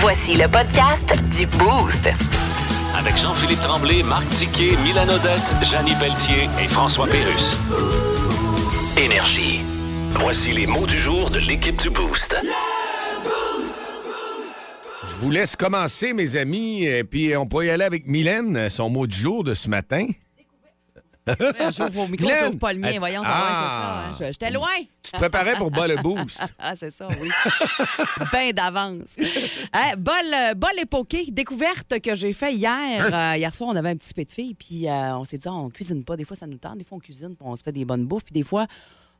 Voici le podcast du Boost. Avec Jean-Philippe Tremblay, Marc Tiquet, Milan Odette, Janine Pelletier et François Pérus. Énergie. Voici les mots du jour de l'équipe du Boost. Je vous laisse commencer, mes amis, et puis on peut y aller avec Mylène, son mot du jour de ce matin. J'ouvre au micro, Glenn! j'ouvre pas le mien. Voyons, ça, Ah! ouais, c'est ça. hein. Je- J'étais loin. Te préparais pour bas le boost. Ah, c'est ça, oui. ben d'avance. Hein, bol, euh, bol et poké, découverte que j'ai fait hier. Euh, hier soir, on avait un petit peu de filles, puis euh, on s'est dit, on cuisine pas. Des fois, ça nous tente. Des fois, on cuisine, puis on se fait des bonnes bouffes. Puis des fois,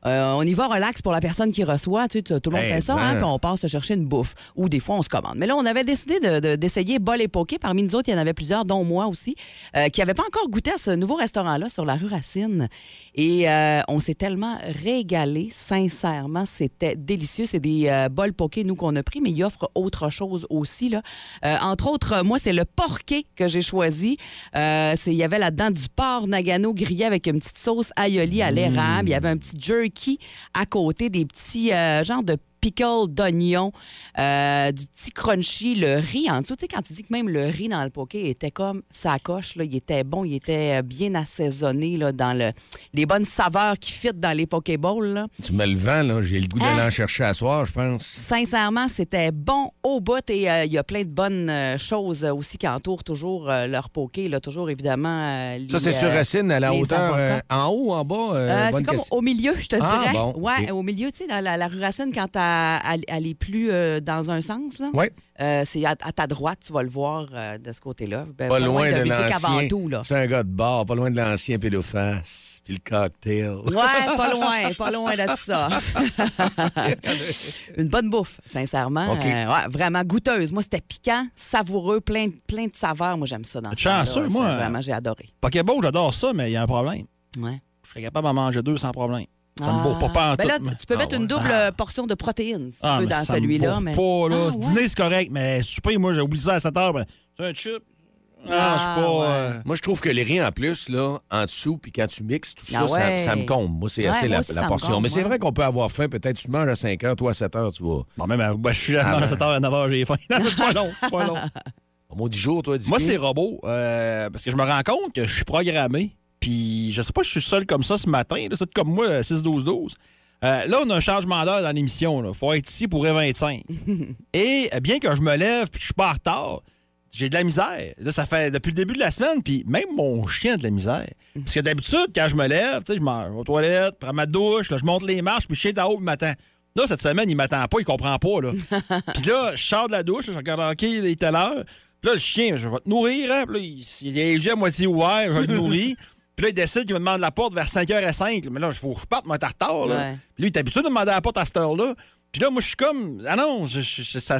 euh, on y va relax pour la personne qui reçoit. Tu sais, tout le monde Hey, fait ça, hein, puis on passe chercher une bouffe. Ou des fois, on se commande. Mais là, on avait décidé de- de- d'essayer bol et poké. Parmi nous autres, il y en avait plusieurs, dont moi aussi, euh, qui n'avaient pas encore goûté à ce nouveau restaurant-là sur la rue Racine. Et euh, on s'est tellement régalé, sincèrement. C'était délicieux. C'est des bols poké, nous, qu'on a pris, mais ils offrent autre chose aussi. Là. Entre autres, moi, c'est le porqué que j'ai choisi. Il y avait là-dedans du porc nagano grillé avec une petite sauce aioli à l'érable. Il y avait un petit jerky à côté, des petits euh, genres de pickle d'oignon, euh, du petit crunchy, le riz en dessous. Tu sais, quand tu dis que même le riz dans le poké était comme sa coche, là, il était bon, il était euh, bien assaisonné là, dans le, les bonnes saveurs qui fit dans les pokéballs. là. tu me le vends, là. J'ai le goût d'aller Hein? en chercher à soir, je pense. Sincèrement, c'était bon au bout et euh, il y a plein de bonnes choses aussi qui entourent toujours leur poké. Là, toujours évidemment. euh, Ça, les, c'est sur Racine, à la les hauteur, en haut ou en bas? c'est comme question. au milieu, je te Ah, dirais. bon, ouais, au milieu, tu sais, dans la, la rue Racine, quand elle, est plus euh, dans un sens, là. Ouais. Euh, c'est à, à ta droite, tu vas le voir euh, de ce côté-là. Ben, Pas loin de de la musique avant l'ancien. C'est un gars de bar, pas loin de l'ancien pédophase. Puis le cocktail. Ouais, pas loin, pas loin de ça. Une bonne bouffe, sincèrement. OK. Euh, ouais, vraiment goûteuse. Moi, c'était piquant, savoureux, plein, de- plein de saveurs. Moi, j'aime ça dans ce Chanceux, moi. C'est Vraiment, j'ai adoré. Pokéball, j'adore ça, mais il y a un problème. Ouais. Je serais capable d'en manger deux sans problème. Ça Ah. me bourre pas, pas en Ben tout. là, tu peux Ah mettre une double Ah. portion de protéines, si Ah, tu veux, dans celui-là. Mais... pas, là. Ah, ouais? Dîner, c'est correct, mais souper, moi, j'ai oublié ça à 7 heures. ben, C'est un chip. Ah, je Ah, suis pas. ouais. euh, Moi, je trouve que les riz en plus, là, en dessous, puis quand tu mixes tout ça, Ah ça, ouais. ça me comble. Moi, c'est Ouais, assez moi la, aussi, portion. comble, Mais c'est vrai qu'on peut avoir faim. Peut-être tu manges à 5 heures, toi à 7 heures, tu vois. Bon, même, euh, ben, je suis Ah, à ben. 7 h à 9 h, j'ai faim. Non, c'est pas long. C'est pas long. Au mot du jour, toi, dis Moi, c'est robot. euh, parce que je me rends compte que je suis programmé. Puis je sais pas, je suis seul comme ça ce matin. C'est comme moi, 6-12-12. Euh, là, on a un changement d'heure dans l'émission. Il faut être ici pour 25 Et euh, bien que je me lève puis que je suis pas en retard, j'ai de la misère. Là, ça fait depuis le début de la semaine, puis même mon chien a de la misère. Parce que d'habitude, quand je me lève, tu sais, je m'en vais aux toilettes, prends ma douche, là, je monte les marches, puis le chien est en haut, il m'attend. Là, cette semaine, il m'attend pas, il comprend pas. Là. puis là, je sors de la douche, je regarde, OK, il est telle heure. Puis là, le chien, je vais te nourrir. Hein? Puis là, il, il est yeux à moitié ouverts, je vais le nourrir. Puis là, il décide qu'il me demande la porte vers 5h05. Mais là, il faut que je parte, moi, retard. Là. Ouais. Puis lui, il est habitué de demander la porte à cette heure-là. Puis là, moi, je suis comme. Ah non, je- je- ça. Ça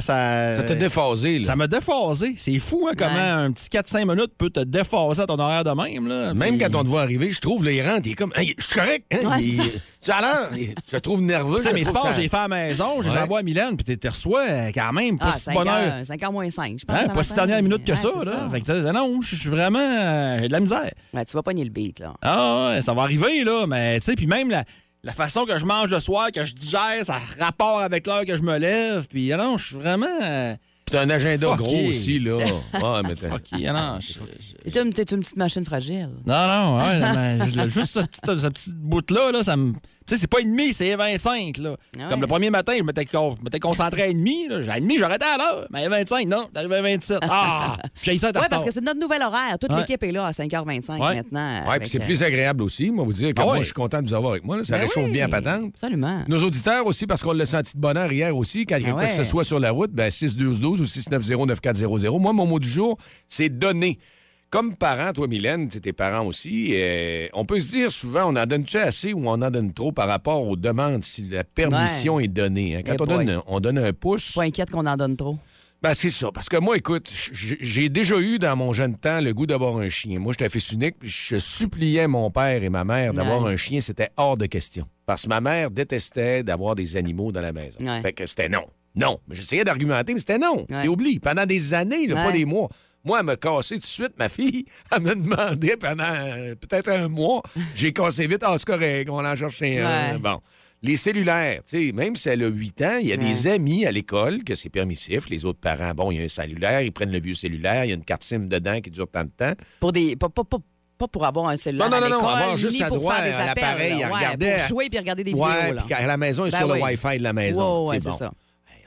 Ça t'a déphasé, là. ça m'a déphasé. C'est fou, hein, comment Ouais. un petit 4-5 minutes peut te déphaser à ton horaire de même. Là. Même Puis- quand on te voit arriver, je trouve, là, il rentre, il est comme, Hey, je suis correct. Hein? Ouais, Il- tu as l'air, je le trouve nerveux. Tu sais, je mes sports, ça- j'ai fait à la maison, les Ouais. envoie à Mylène, puis tu te reçois euh, quand même, pas Ah, si 5 bonne heure. heures, 5 heures moins 5, je pense. Hein, ça pas si dernière minute que Ouais, ça, là. Fait que, tu sais, non, je suis vraiment. euh, j'ai de la misère. Ouais, tu vas pogner le beat, là. Ah, ouais, ça va arriver, là. Mais, tu sais, puis même la, la façon que je mange le soir, que je digère, ça a rapport avec l'heure que je me lève. Puis, ah non, je suis vraiment. euh, Puis t'as un agenda Fuck gros yeah. aussi, là. Ouais, mais t'as- OK, ah non, je- je- T'es une, t'es une petite machine fragile. Non, non, ouais, mais juste ce petit, ce petit bout-là, là, ça me. Tu sais, c'est pas et demi, c'est 25, là. Ah Comme le premier matin, je m'étais con- je m'étais concentré à et demi, là. À et demi, j'arrêtais à l'heure. Mais à 25, non, t'arrives à 27. Ah! J'ai ça, Oui, parce que c'est notre nouvel horaire. Toute Ouais. l'équipe est là à 5h25 Ouais. maintenant. Avec, puis c'est euh, plus agréable aussi. Moi, vous dire que Ah moi, je suis content de vous avoir avec moi. là. Ça ben réchauffe oui, bien la patente. Absolument. Nos auditeurs aussi, parce qu'on l'a senti de bonheur hier aussi, quand Ah quoi que ce soit sur la route, ben 61212 ou 690-9400. Moi, mon mot du jour, c'est donner. Comme parent, toi, Mylène, tu tes parents aussi, euh, on peut se dire souvent, on en donne-tu assez ou on en donne trop par rapport aux demandes, si la permission est donnée. hein? Quand on, boy. donne, on donne un pouce, Pas inquiète qu'on en donne trop. ben, c'est ça. Parce que moi, écoute, j'ai déjà eu dans mon jeune temps le goût d'avoir un chien. Moi, j'étais fils unique, je suppliais mon père et ma mère d'avoir Ouais. un chien. C'était hors de question. Parce que ma mère détestait d'avoir des animaux dans la maison. Ouais. Fait que c'était non. Non. Mais j'essayais d'argumenter, mais c'était non. Ouais. C'est oublie. Pendant des années, là, pas des mois. Moi, elle m'a cassé tout de suite, ma fille. Elle me demandait pendant euh, peut-être un mois. J'ai cassé vite. Ah, c'est correct, on en cherche un. Ouais. Bon. Les cellulaires, tu sais, même si elle a 8 ans, il y a des amis à l'école que c'est permissif. Les autres parents, bon, il y a un cellulaire, ils prennent le vieux cellulaire, il y a une carte SIM dedans qui dure tant de temps. Pour des, pas, pas- pas- pas pour avoir un cellulaire. Non, non, non, non, avoir juste à pour droit faire des à l'appareil, Ouais, regarder. Pour jouer puis regarder des ouais, vidéos. là. puis la maison est Ben sur oui. le Wi-Fi de la maison. Ouais, sais, ouais, c'est bon. ça.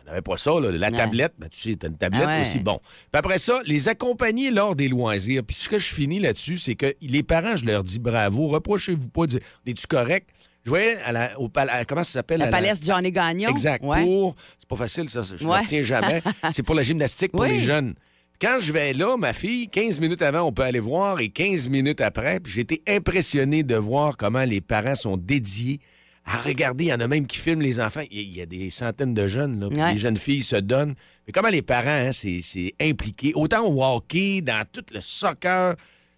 On n'avait pas ça, là. La Ouais. tablette, ben, tu sais, t'as une tablette Ah ouais. aussi. Bon. Puis après ça, les accompagner lors des loisirs. Puis ce que je finis là-dessus, c'est que les parents, je leur dis bravo, reprochez-vous pas. de- Es-tu correct? Je voyais à la, au à- comment ça s'appelle? La palette Johnny Gagnon. Exact. Ouais. Pour. C'est pas facile, ça. Je ne retiens jamais. c'est pour la gymnastique pour Oui. les jeunes. Quand je vais là, ma fille, 15 minutes avant, on peut aller voir, et 15 minutes après, j'ai été impressionné de voir comment les parents sont dédiés à regarder. Il y en a même qui filment les enfants. Il y a- il y a des centaines de jeunes, là, Ouais. les jeunes filles se donnent. Mais comment les parents, hein, c'est impliqué? Autant au hockey, dans tout le soccer,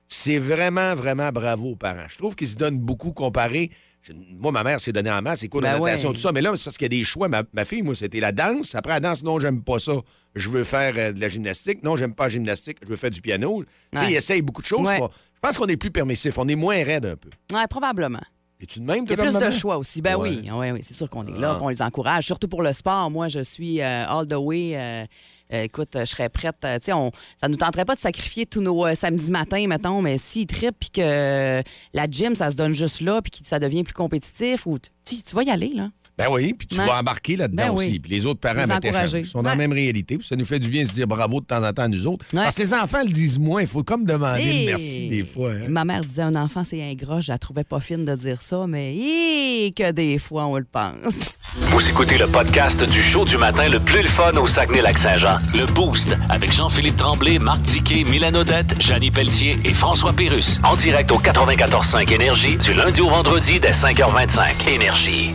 c'est vraiment, vraiment bravo aux parents. Je trouve qu'ils se donnent beaucoup comparé. je- Moi, ma mère s'est donnée en masse, c'est cours de Ben natation, ouais. tout ça. Mais là, c'est parce qu'il y a des choix. Ma, ma fille, moi, c'était la danse. Après la danse, non, j'aime pas ça. Je veux faire euh, de la gymnastique. Non, j'aime pas la gymnastique. Je veux faire du piano. Tu sais, ils essayent beaucoup de choses. Je pense qu'on est plus permissif. On est moins raide un peu. Ouais, probablement. Es-tu de même, Il y a plus de choix aussi. Ben Ouais. oui, oui, oui, c'est sûr qu'on est là, Ah. qu'on les encourage. Surtout pour le sport. Moi, je suis euh, all the way. euh, euh, écoute, je serais prête. euh, tu sais, ça nous tenterait pas de sacrifier tous nos euh, samedis matins, mettons, mais s'ils trippent puis que la gym, ça se donne juste là puis que ça devient plus compétitif, ou tu, tu vas y aller, là. Ben oui, puis tu Ouais. vas embarquer là-dedans Ben oui. aussi. Puis les autres parents Les mettent encourager. Ils sont dans la même réalité. Puis ça nous fait du bien de se dire bravo de temps en temps à nous autres. Ouais. Parce que les enfants le disent moins. Il faut comme demander Hey! le merci des fois. hein. Ma mère disait un enfant, c'est ingrat. Je la trouvais pas fine de dire ça, mais hi, que des fois, on le pense. Vous écoutez le podcast du show du matin le plus le fun au Saguenay-Lac-Saint-Jean. Le Boost avec Jean-Philippe Tremblay, Marc Tiquet, Milan Odette, Janine Pelletier et François Pérus. En direct au 94.5 Énergie du lundi au vendredi dès 5h25. Énergie.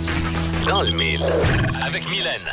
Dans le mille. Avec Mylène.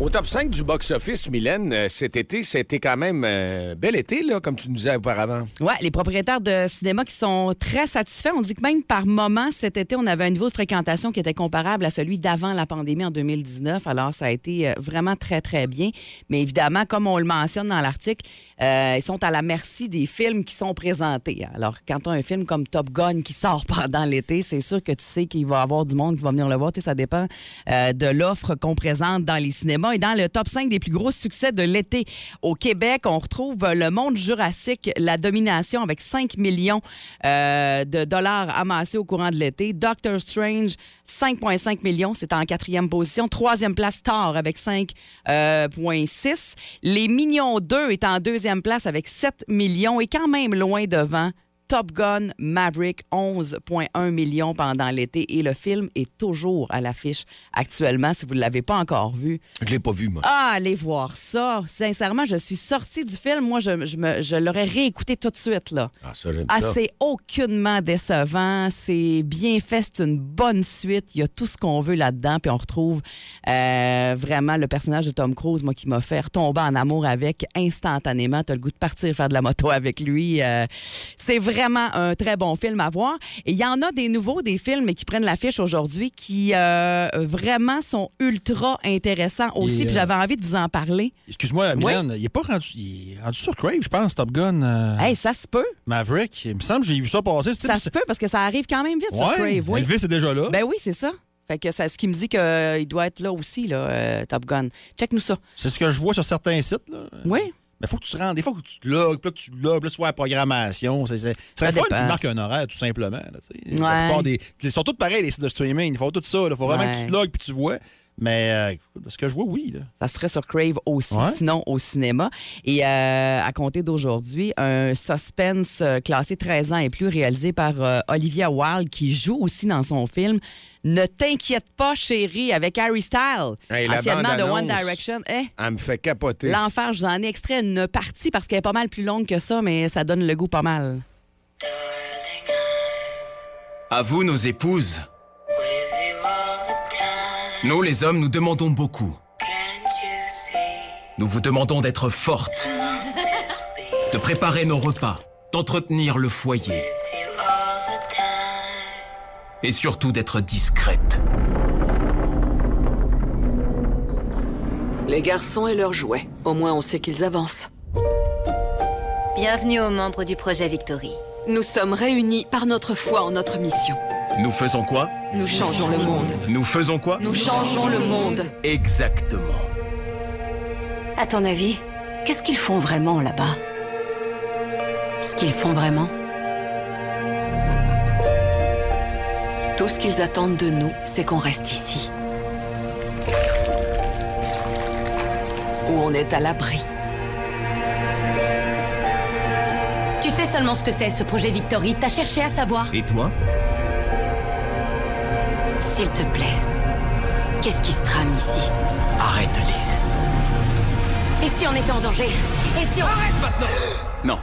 Au top 5 du box-office, Mylène, euh, cet été, c'était quand même euh, bel été, comme tu nous disais auparavant. Oui, les propriétaires de cinéma qui sont très satisfaits. On dit que même par moment, cet été, on avait un niveau de fréquentation qui était comparable à celui d'avant la pandémie en 2019. Alors, ça a été euh, vraiment très, très bien. Mais évidemment, comme on le mentionne dans l'article, euh, ils sont à la merci des films qui sont présentés. Alors, quand tu as un film comme Top Gun qui sort pendant l'été, c'est sûr que tu sais qu'il va y avoir du monde qui va venir le voir. Ça dépend de l'offre qu'on présente dans les cinémas. Et dans le top 5 des plus gros succès de l'été au Québec, on retrouve Le Monde Jurassique, La Domination avec 5 millions euh, de dollars amassés au courant de l'été. Doctor Strange, 5,5 millions, c'est en quatrième position. Troisième place, Thor avec 5,6. Les Mignons 2 est en deuxième place avec 7 millions et quand même loin devant Top Gun Maverick, 11,1 millions pendant l'été. Et le film est toujours à l'affiche actuellement, si vous ne l'avez pas encore vu. Je l'ai pas vu, moi. Ah, allez voir ça. Sincèrement, je suis sortie du film. Moi, je, je, me- je l'aurais réécouté tout de suite. là. Ah, ça, j'aime Ah, ça. c'est aucunement décevant. C'est bien fait. C'est une bonne suite. Il y a tout ce qu'on veut là-dedans. Puis on retrouve euh, vraiment le personnage de Tom Cruise, moi, qui m'a fait retomber en amour avec instantanément. Tu as le goût de partir faire de la moto avec lui. Euh, c'est vraiment un très bon film à voir. Et il y en a des nouveaux, des films qui prennent l'affiche aujourd'hui qui euh, vraiment sont ultra intéressants aussi. Puis euh, j'avais envie de vous en parler. Excuse-moi, Mylène, il est pas rendu, il est rendu sur Crave, je pense, Top Gun euh, Hey, ça se peut. Maverick. Il me semble que j'ai vu ça passer. Ça se peut parce que ça arrive quand même vite sur Crave. Oui. Elvis est déjà là. Ben oui, c'est ça. Fait que c'est ce qui me dit qu'il doit être là aussi, là, euh, Top Gun. Check-nous ça. C'est ce que je vois sur certains sites. Là. Oui. Mais faut que tu te rendes. Des fois, que tu te logs, puis là, que tu logs, là, tu vois la programmation. C'est, c'est, ça serait fun que tu marques un horaire, tout simplement. là. La des, ils sont tous pareils, les sites de streaming. Ils font tout ça. Il faut vraiment que tu te logs, puis tu vois. Mais euh, ce que je vois, oui. Là. Ça serait sur Crave aussi, Ouais. sinon au cinéma. Et euh, à compter d'aujourd'hui, un suspense euh, classé 13 ans et plus réalisé par euh, Olivia Wilde qui joue aussi dans son film Ne t'inquiète pas, chérie, avec Harry Styles, Hey, anciennement de One. Direction. Eh, Elle me fait capoter. L'enfer, je vous en ai extrait une partie parce qu'elle est pas mal plus longue que ça, mais ça donne le goût pas mal. À vous, nos épouses. Nous, les hommes, nous demandons beaucoup. Nous vous demandons d'être fortes, de préparer nos repas, d'entretenir le foyer et surtout d'être discrète. Les garçons et leurs jouets. Au moins, on sait qu'ils avancent. Bienvenue aux membres du projet Victory. Nous sommes réunis par notre foi en notre mission. Nous faisons quoi Nous changeons le monde. Nous faisons quoi Nous changeons le monde. Exactement. À ton avis, qu'est-ce qu'ils font vraiment là-bas? Ce qu'ils font vraiment? Tout ce qu'ils attendent de nous, c'est qu'on reste ici. Où on est à l'abri. Tu sais seulement ce que c'est, ce projet Victory. T'as cherché à savoir. Et toi? S'il te plaît, qu'est-ce qui se trame ici? Arrête, Alice. Et si on était en danger? Et si on... Non.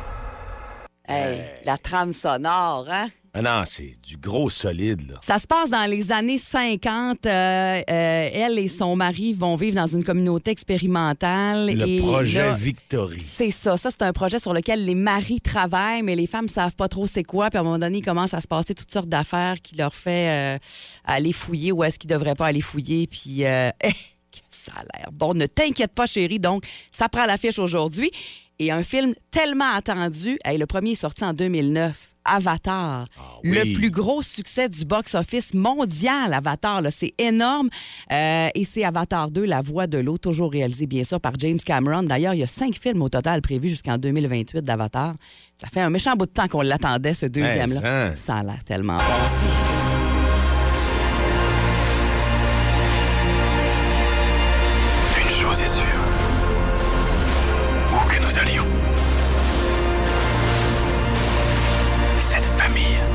Hey, la trame sonore, hein? Ah non, c'est du gros solide, là. Ça se passe dans les années 50. Euh, euh, elle et son mari vont vivre dans une communauté expérimentale. Le et projet là, Victory. C'est ça. Ça, c'est un projet sur lequel les maris travaillent, mais les femmes savent pas trop c'est quoi. Puis à un moment donné, il commence à se passer toutes sortes d'affaires qui leur fait euh, aller fouiller ou est-ce qu'ils devraient pas aller fouiller. Puis, eh, que ça a l'air bon. Ne t'inquiète pas, chérie. Donc, ça prend l'affiche aujourd'hui. Et un film tellement attendu. Hey, le premier est sorti en 2009. Avatar, oui. le plus gros succès du box-office mondial, Avatar, c'est énorme. Euh, et c'est Avatar 2, La Voix de l'eau, toujours réalisé bien sûr par James Cameron. D'ailleurs, il y a cinq films au total prévus jusqu'en 2028 d'Avatar. Ça fait un méchant bout de temps qu'on l'attendait, ce deuxième-là. Hein? Ça a l'air tellement bon aussi. Cette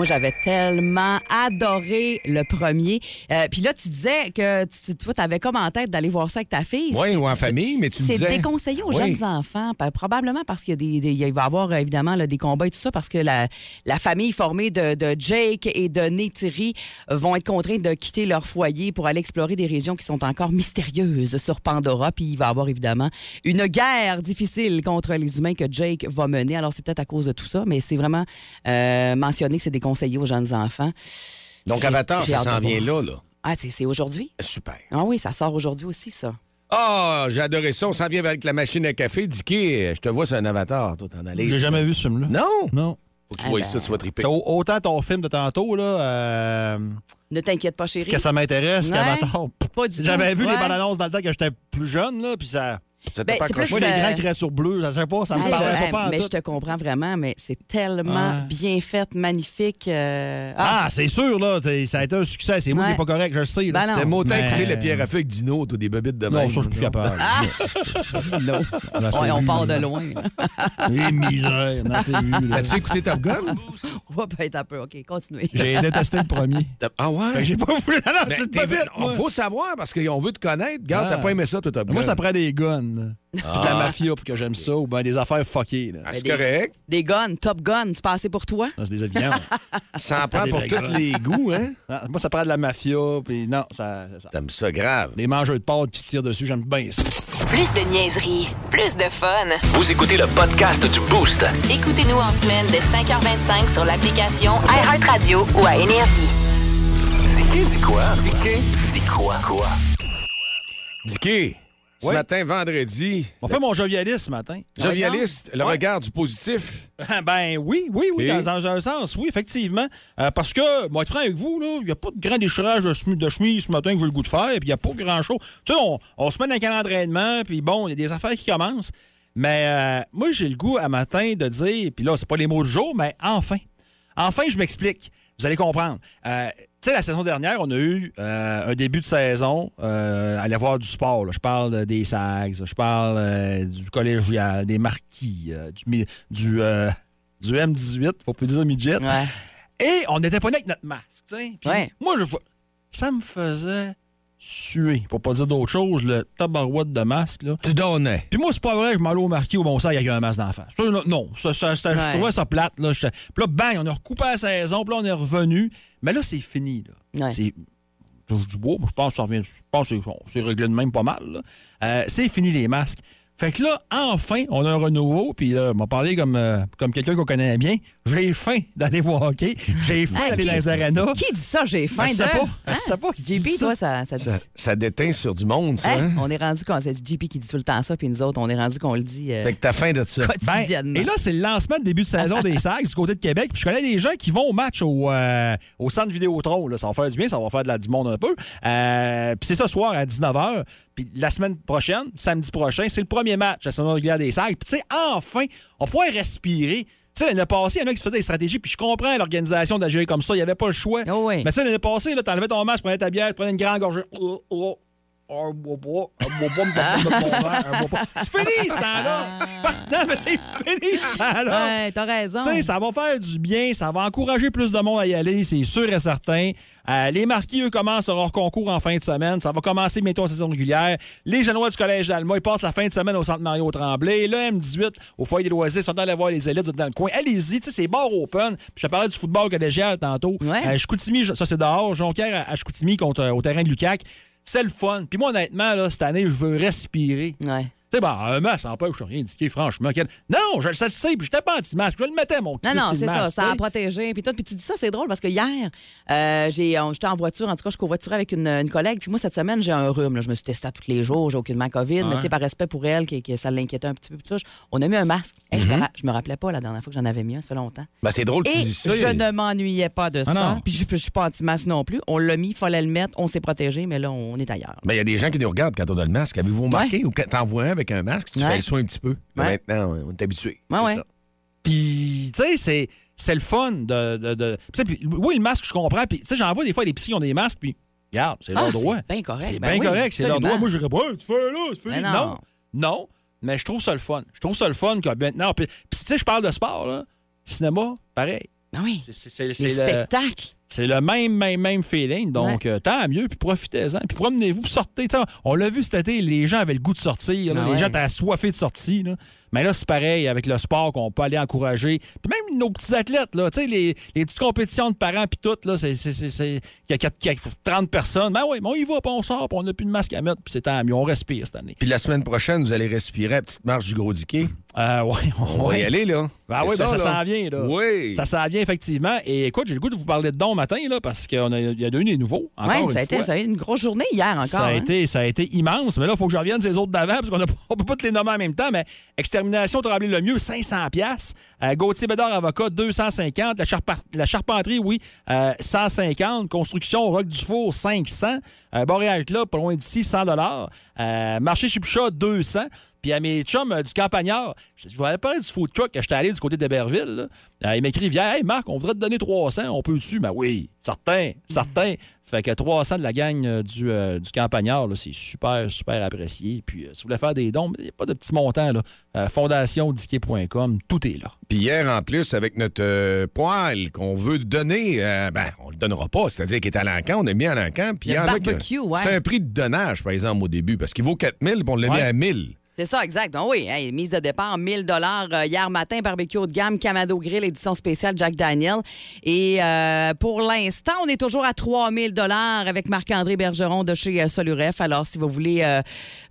Moi, j'avais tellement adoré le premier. Euh, Puis là, tu disais que tu, toi, tu avais comme en tête d'aller voir ça avec ta fille. Oui, C'est- ou en famille, mais tu me C'est disais... déconseillé aux Oui. jeunes enfants, pa- probablement parce qu'il y des, des- va y avoir euh, évidemment là, des combats et tout ça, parce que la, la famille formée de, de Jake et de Neytiri vont être contraints de quitter leur foyer pour aller explorer des régions qui sont encore mystérieuses sur Pandora. Puis il va y avoir évidemment une guerre difficile contre les humains que Jake va mener. Alors c'est peut-être à cause de tout ça, mais c'est vraiment euh, mentionné que c'est déconseillé aux jeunes enfants. Donc, Avatar, ça s'en vient là, là. Ah, c'est c'est aujourd'hui? Super. Ah oui, ça sort aujourd'hui aussi, ça. Ah, j'ai adoré ça. On s'en vient avec la machine à café. Dicky, je te vois sur un Avatar, toi, t'en allais. J'ai jamais vu ce film-là. Non? Non. Faut que tu Ah vois ben. ça, tu vas triper. C'est au- autant ton film de tantôt, là, euh, Ne t'inquiète pas, ce chérie. que ça m'intéresse Ouais. qu'Avatar. Pas du tout. J'avais vu les bandes annonces dans le temps que j'étais plus jeune, là, puis ça. T'a Ben, pas accroché? Moi, les euh, grands créatures bleues, je sais pas, ça me Hey, parlait je- pas, mais je te comprends vraiment, mais c'est tellement Ouais. bien fait, magnifique. euh, Ah, Ah, c'est sûr, là, ça a été un succès. C'est moi qui Ouais. n'ai pas correct, je le sais. Ben non. T'aimes autant Mais- écouter la pierre à feu avec Dino, toi, des bobites de Non, même. ça, je suis plus capable. dis-le. On a assez Ouais, on vu, part là. de loin. Les misères. As-tu écouté Top Gun? On va être un peu. OK, continuez. J'ai détesté le premier. T'as- Ah ouais? que J'ai pas voulu. Non, non, Ben, c'est faut savoir parce qu'on veut te connaître. Regarde, Ah. t'as pas aimé ça, toi, Top Gun. Moi, ça prend des guns. De la mafia pour que j'aime ça, ou bien des affaires fuckées. là. Ah, c'est correct. Des guns, Top Gun, c'est passé pour toi? C'est des avions. Ça en prend pour tous les goûts, hein? Ah, moi, ça prend de la mafia, puis non, ça, ça- ça- T'aimes ça grave. Les mangeurs de pâtes qui se tirent dessus, j'aime bien ça. Plus de niaiserie, plus de fun. Vous écoutez le podcast du Boost. Écoutez-nous en semaine de 5h25 sur l'application iHeartRadio ou à Énergie. Dis dis quoi? Dis dis quoi? Quoi? Dicky, ce Oui. matin, vendredi, On fait mon jovialiste ce matin. jovialiste, le Ouais. regard du positif. Ben oui, oui, oui, Et? dans, un sens, oui, effectivement. Euh, parce que, moi, être franc avec vous, il n'y a pas de grand déchirage de, chemise- de chemise ce matin que j'ai le goût de faire, puis il n'y a pas grand-chose. Tu sais, on, on se met dans un calendrier d'entraînement, puis bon, il y a des affaires qui commencent. Mais euh, moi, j'ai le goût à matin de dire, puis là, c'est pas les mots du jour, mais enfin. Enfin, je m'explique. Vous allez comprendre. Euh, tu sais, la saison dernière, on a eu euh, un début de saison, euh, aller voir du sport. là. Je parle des SAGs, je parle euh, du collégial, des marquis, du, du, euh, du M18, faut plus dire midget. Ouais. Et on n'était pas né avec notre masque. Puis Ouais. moi, je, ça me faisait suer, pour pas dire d'autre chose, le tabarouette de masque, là. Tu donnais. Puis moi, c'est pas vrai, je m'en allais au marquis au bon sang avec un masque d'en face. Ça, là, non, ça, ça, ça- Ouais. je trouvais ça plate. Là, puis là, bang, on a recoupé la saison, puis là, on est revenu. Mais là, c'est fini. Là. Ouais. C'est. Du bois, je pense que ça revient. Je pense que c'est- réglé de même pas mal. Euh, c'est fini les masques. Fait que là, enfin, on a un renouveau. Puis là, m'a parlé comme, euh, comme quelqu'un qu'on connaît bien. J'ai faim d'aller voir hockey. J'ai faim Hey, d'aller dans les arénas. Qui dit ça, j'ai faim Je de... sais pas. Je Hein? sais pas qui dit JP, ça. toi, ça, ça dit... Ça, ça déteint sur du monde, ça. Hein? hein? On est rendu qu'on c'est JP qui dit tout le temps ça, puis nous autres, on est rendu qu'on le dit euh, Fait que t'as faim de ça. Ben, quotidiennement. et là, c'est le lancement de début de saison des Sags du côté de Québec. Puis je connais des gens qui vont au match au, euh, au centre Vidéotron. Là. Ça va faire du bien, ça va faire de la, du monde un peu. Euh, puis c'est ce soir à 19h. Puis la semaine prochaine, samedi prochain, c'est le premier match à la saison régulière des Sags. Puis tu sais, enfin, on pourrait respirer. Tu sais, l'année passée, il y en a qui se faisaient des stratégies, puis je comprends l'organisation d'agir comme ça. Il n'y avait pas le choix. Oh oui. Mais tu sais, l'année passée, là, t'enlevais ton masque, tu prenais ta bière, tu prenais une grande gorgée. Oh, oh, oh, un bois pas, un bois pas, me de mon verre, un bois pas. C'est fini, ce temps-là! Non, mais c'est fini, ce temps-là! Ouais, t'as raison. Tu sais, ça va faire du bien, ça va encourager plus de monde à y aller, c'est sûr et certain. Euh, les marquis, eux, commencent leur concours en fin de semaine. Ça va commencer bientôt en saison régulière. Les Genois du Collège d'Alma, ils passent la fin de semaine au Centre Mario Tremblay. Le M18, au Foyer des loisirs, ils sont allés voir les élites dans le coin. Allez-y, tu sais, c'est bar open. Puis je te parlais du football collégial tantôt. Ouais. Euh, Chicoutimi, ça c'est dehors. Jonquière à, à Chicoutimi contre, euh, au terrain de Lucac. C'est le fun. Puis moi, honnêtement, là, cette année, je veux respirer. Ouais. Tu sais, ben, un masque, ça empêche rien indiqué, franchement. Quel- Non, je le sais, puis j'étais pas anti-masque. Je le mettais, mon Non, non, c'est ça, ça a protégé. Puis tu dis ça, c'est drôle parce que hier, euh, j'étais en voiture, en tout cas, je covoiturais avec une, une collègue. Puis moi, cette semaine, j'ai un rhume. là. Je me suis testée à tous les jours, j'ai aucunement COVID. Mais tu sais, par respect pour elle, que, que ça l'inquiétait un petit peu. puis tout ça, on a mis un masque. Hey, je, me ra- je me rappelais pas la dernière fois que j'en avais mis un, ça fait longtemps. Ben, c'est drôle que tu dis ça. je ne m'ennuyais pas de ça. non. Puis je, je suis pas anti-masque non plus. On l'a mis, il fallait le mettre, on s'est protégé, mais là, on est ailleurs. Ben, il y a des gens qui nous regardent quand on a le masque. Avez-vous remarqué? Ou quand t'en vois un avec un masque, tu Ouais. fais le soin un petit peu. Mais Ouais. Maintenant, on est habitué. Ouais, C'est ouais. Puis, tu sais, c'est, c'est le fun de. de, de- tu sais, puis, oui, le masque, je comprends. Puis, tu sais, j'en vois des fois des psys qui ont des masques, puis, regarde, c'est leur Ah, droit. c'est bien correct. C'est Ben bien oui, correct, c'est leur droit. Moi, je dirais pas, tu fais là, c'est fini. Ben non. non. Non, mais je trouve ça le fun. Je trouve ça le fun que maintenant. Puis, tu sais, je parle de sport, là. Cinéma, pareil. Ah oui. C'est, c'est, c'est, Les c'est le, spectacles. C'est le même, même, même feeling. Donc, euh, tant mieux, puis profitez-en. Puis promenez-vous, sortez. Tu sais, on l'a vu cet été, les gens avaient le goût de sortir. là. Ah les ouais. gens étaient assoiffés de sortie. là. Mais là, c'est pareil avec le sport qu'on peut aller encourager. Puis même nos petits athlètes, là, tu sais, les, les petites compétitions de parents, puis tout, là, c'est, c'est, c'est, c'est- il y a quatre- il y a 30 personnes. Ben oui, mais on y va, puis on sort, puis on n'a plus de masque à mettre, puis c'est tant mieux. On respire cette année. Puis la semaine prochaine, vous allez respirer à la petite marche du gros diquet. Euh, ouais, On va y aller, là. Ben oui, ben ça, là. s'en vient, là. Oui. Ça s'en vient, effectivement. Et écoute, j'ai le goût de vous parler de dons matin, là, parce qu'il y en a, a des nouveaux. Oui, ça a, été, fois. ça a été une grosse journée hier encore. Ça a, hein. été, ça a été immense. Mais là, il faut que je revienne ces autres d'avant, parce qu'on ne peut pas te les nommer en même temps. Mais Extermination Tremblay le mieux, 500 pièces. Gauthier Bédard Avocat, 250. La, charpa- la Charpenterie, oui, euh, 150. Construction Roc du Four, 500. Euh, Boréal Club, pas loin d'ici, 100 euh, Marché Chipcha, 200. Puis à mes chums euh, du campagnard, je je vais parler du food truck que j'étais allé du côté d'Héberville. Euh, il m'écrit Viens, Hey Marc, on voudrait te donner 300, on peut dessus. Ben oui, certain, certain. Fait que 300 de la gang euh, du, euh, du campagnard, là, c'est super, super apprécié. Puis euh, si vous voulez faire des dons, il n'y a pas de petits montants. Là. Euh, FondationDiquet.com, tout est là. Puis hier, en plus, avec notre euh, poêle qu'on veut donner, euh, ben, on le donnera pas. C'est-à-dire qu'il est à l'encan, on a mis à l'encan. Puis il y en a ouais. C'est un prix de donnage, par exemple, au début, parce qu'il vaut 4000 puis on l'a mis Ouais. à 1000 C'est ça, exact. Donc, oui, hey, mise de départ, 1000 dollars euh, hier matin, barbecue haut de gamme, Camado Grill, édition spéciale Jack Daniel. Et euh, pour l'instant, on est toujours à 3000 dollars avec Marc-André Bergeron de chez euh, Soluref. Alors, si vous voulez euh,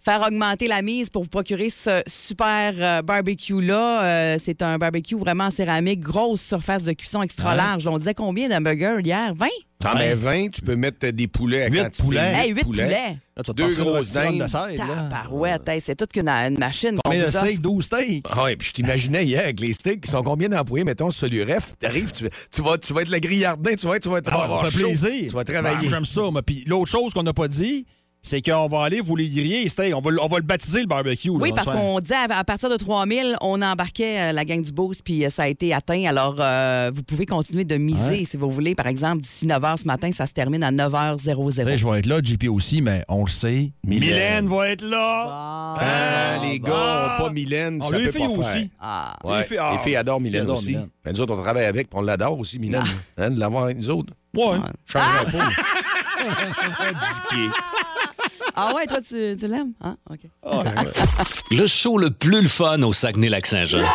faire augmenter la mise pour vous procurer ce super euh, barbecue-là, c'est un barbecue vraiment en céramique, grosse surface de cuisson extra large. On disait combien d'hamburgers hier? 20? T'en mets 20, tu peux mettre des poulets à Huit quantité. poulets. Hey, 8 poulets. Là, tu Deux grosses dindes. Tabarouette, hey, c'est toute qu'une une machine Combien de steaks? 12 steaks? Ah oui, puis je t'imaginais hier avec les steaks qui sont combien d'employés, mettons, sur l'UREF. T'arrives, tu, tu, vas, tu vas être le grillardin, tu vas, être- tu vas, tu vas Ah, avoir ça fait chaud. plaisir. Tu vas Ben, travailler. J'aime ça. Puis l'autre chose qu'on n'a pas dit, c'est qu'on va aller vous les griller, les. On va, le- on va le baptiser, le barbecue. là. Oui, On parce qu'on disait à, à partir de 3000, on embarquait euh, la gang du Boost, puis euh, ça a été atteint. Alors, euh, vous pouvez continuer de miser Ouais. si vous voulez. Par exemple, d'ici 9 h ce matin, ça se termine à 9h00. Tu sais, je vais être là, JP aussi, mais on le sait. Mylène. Mylène va être là. Ah, les gars ont pas Mylène, Ah, ça les peut filles aussi. Ah. Ouais. Les filles- ah. les filles adorent Mylène adorent aussi. Mylène. Ben, nous autres, on travaille avec, puis on l'adore aussi, Mylène. Hein, de l'avoir avec nous autres. Ouais. Changerait pas. Ah ouais, toi, tu, tu l'aimes? Hein? OK. Le show le plus le fun au Saguenay-Lac-Saint-Jean.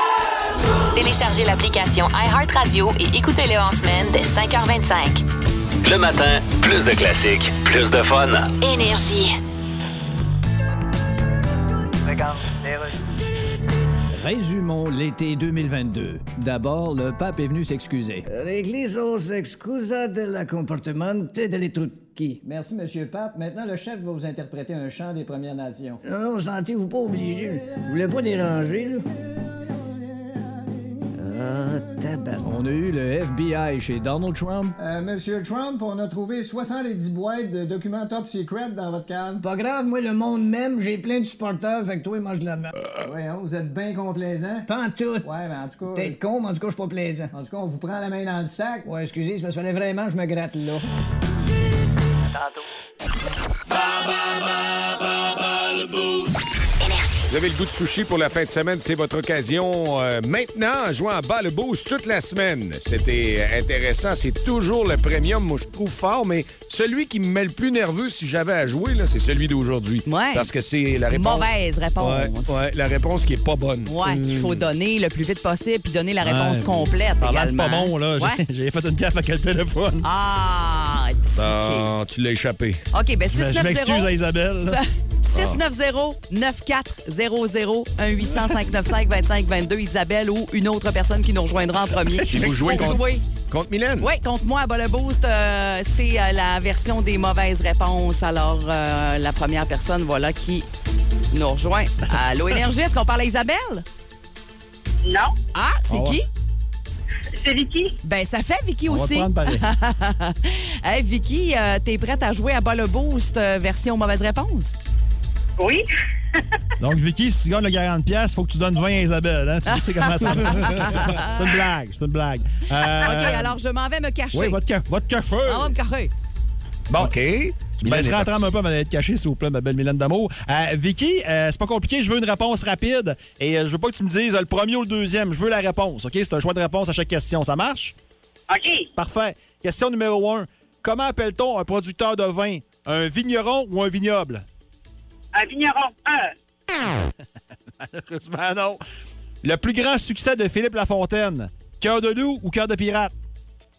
Téléchargez l'application iHeartRadio et écoutez-le en semaine dès 5h25. Le matin, plus de classiques, plus de fun. Énergie. Résumons l'été 2022. D'abord, le pape est venu s'excuser. L'Église s'excusa del comportamento delle trucchi. Merci, Monsieur Pape. Maintenant, le chef va vous interpréter un chant des Premières Nations. Non, non, sentez-vous pas obligé. Je voulais pas déranger, là? Ah, tabac. On a eu le FBI chez Donald Trump. Euh, Monsieur Trump, on a trouvé 70 boîtes de documents top secret dans votre cave. Pas grave, moi, le monde même, j'ai plein de supporters, fait que toi, mange de la merde. Voyons, vous êtes bien complaisant. Pas en tout. Ouais, mais en tout cas. Peut-être con, mais en tout cas, je suis pas plaisant. En tout cas, on vous prend la main dans le sac. Ouais, excusez, c'est parce qu'il fallait vraiment que je me gratte là. Vous avez le goût de sushi pour la fin de semaine, c'est votre occasion. Euh, maintenant, en jouant à bas le boost toute la semaine. C'était intéressant. C'est toujours le premium, moi, je trouve fort, mais celui qui me met le plus nerveux si j'avais à jouer, là, c'est celui d'aujourd'hui. Ouais. Parce que c'est la réponse. Mauvaise réponse. Ouais, ouais, la réponse qui est pas bonne. Ouais, qu'il faut donner le plus vite possible puis donner la réponse complète Parlant de pas bon, là, j'ai- fait une gaffe avec le téléphone. Ah, Non, tu l'as échappé. OK, ben Je je m'excuse 690 à Isabelle. 690-9400 1-800-595-2522 Isabelle ou une autre personne qui nous rejoindra en premier. Et vous jouez contre, jouer. contre Mylène? Oui, contre moi à Bas le Boost, euh, c'est euh, la version des mauvaises réponses. Alors, euh, la première personne, voilà, qui nous rejoint. Allô, Énergie, est-ce qu'on parle à Isabelle? Non. Ah, c'est Ah qui? C'est Vicky. Ben, ça fait Vicky On va aussi. te prendre pareil. hey, Vicky, euh, t'es prête à jouer à Bas le Boost, euh, version mauvaise réponse? Oui. Donc, Vicky, si tu gagnes le 40$, il faut que tu donnes 20 à Isabelle. Hein? Tu sais comment ça c'est une blague, c'est une blague. Euh, OK, alors je m'en vais me cacher. Oui, va te, ca- va te cacher. On va me cacher. Bon, OK. Tu me laisseras attendre un peu avant d'être caché, s'il vous plaît, ma belle Mylène d'amour. Euh, Vicky, euh, c'est pas compliqué, je veux une réponse rapide. Et euh, je veux pas que tu me dises euh, le premier ou le deuxième. Je veux la réponse, OK? C'est un choix de réponse à chaque question. Ça marche? OK. Parfait. Question numéro un. Comment appelle-t-on un producteur de vin? Un vigneron ou un vignoble? Un vigneron. Un. Malheureusement, non. Le plus grand succès de Philippe Lafontaine? Cœur de loup ou cœur de pirate?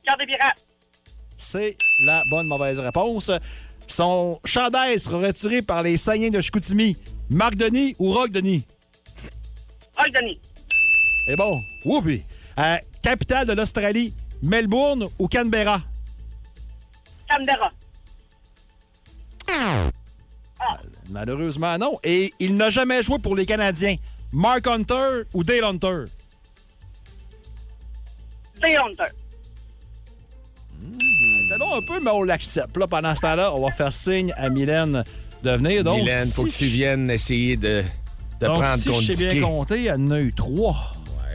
Cœur de pirate. C'est la bonne mauvaise réponse. Son chandail sera retiré par les Saiyens de Chicoutimi. Marc Denis ou Rock Denis? Rock Denis. C'est bon. Whoopi. Euh, capitale de l'Australie, Melbourne ou Canberra? Canberra. Malheureusement, non. Et il n'a jamais joué pour les Canadiens. Mark Hunter ou Dale Hunter? Dale Hunter. C'est donc un peu, mais on l'accepte. Là, pendant ce temps-là, on va faire signe à Mylène de venir. Donc, Mylène, faut si que tu viennes essayer de, de Donc, prendre si ton je sais bien ticket. compter, elle en a eu trois.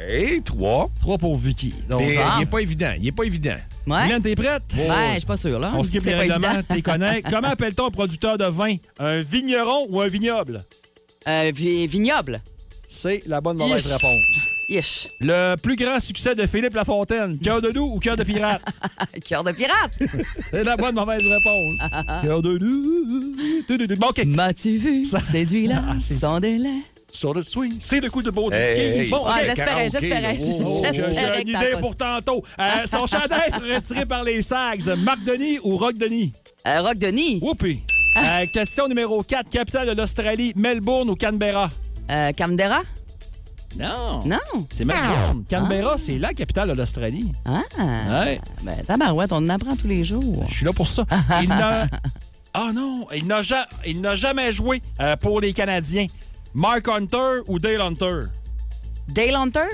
Et trois. Trois pour Vicky. Donc, Mais ah. il est pas évident. Il est pas évident. Ouais. Mylène, t'es prête? Ouais, je suis pas sûre, là. On skip les règlements, t'es connais. Comment appelle-t-on un producteur de vin? Un vigneron ou un vignoble? Euh, vi- vignoble. C'est la bonne mauvaise Ish. réponse. Ish. Le plus grand succès de Philippe Lafontaine, cœur de loup ou cœur de pirate? Cœur de pirate. C'est la bonne mauvaise réponse. cœur de loup. Bon, OK. M'as-tu vu? Séduit-là Ah, c'est- sans délai? Sur le swing, c'est le coup de beau Hey, hey. Bon, Ouais, j'espérais, j'espérais. là. Oh, oh, J'ai une idée pour tantôt. Euh, son chandail sera retiré par les Sags. Marc Denis ou Rock Denis? Euh, Rock Denis. Whoopi. Euh, question numéro 4. Capitale de l'Australie, Melbourne ou Canberra? Euh, Canberra? Non. Non. C'est Melbourne. Canberra, c'est la capitale de l'Australie. Ah. Ouais. Ben, tabarouette, on en apprend tous les jours. Je suis là pour ça. Il n'a... Ah non, il n'a, ja- il n'a jamais joué euh, pour les Canadiens. Mark Hunter ou Dale Hunter? Dale Hunter?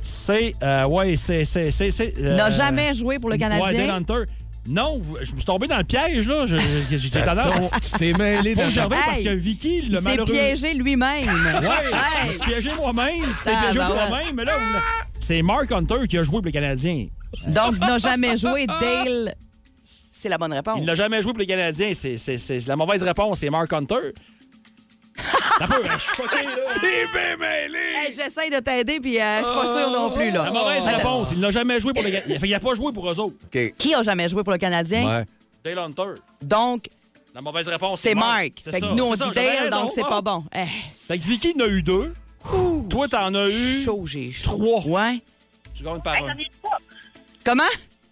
C'est... euh, ouais, c'est... c'est, c'est, c'est euh, N'a jamais joué pour le Canadien? Ouais, Dale Hunter. Non, je me suis tombé dans le piège, là. Je- je- J'ai tendance... Tu t'es mêlé dans revienne parce que Vicky, Il le s'est malheureux... piégé lui-même. Ouais, je me suis piégé moi-même. Tu t'es Ah, piégé ben ouais. toi-même, mais là, c'est Mark Hunter qui a joué pour les Canadiens. Donc, n'a jamais joué Dale. C'est la bonne réponse. Il n'a jamais joué pour les Canadiens. C'est, c'est, c'est- la mauvaise réponse, c'est Mark Hunter. C'est bien mêlé! Hey, J'essaie de t'aider, puis euh, je suis pas sûre non plus. Là. La mauvaise Attends. réponse, il n'a jamais joué pour les Canadiens. Il n'a pas joué pour eux autres. OK. Qui a jamais joué pour le Canadien? Ouais. Dale Hunter. Donc, La mauvaise réponse, c'est c'est Mark. C'est Fait ça, que nous, on c'est ça, dit j'avais Dale, raison. donc c'est Ah. pas bon. Eh, Fait que Vicky en a eu deux. Toi, t'en as eu chaud, j'ai chaud. trois. Ouais. Tu gagnes par Hey, un. Comment?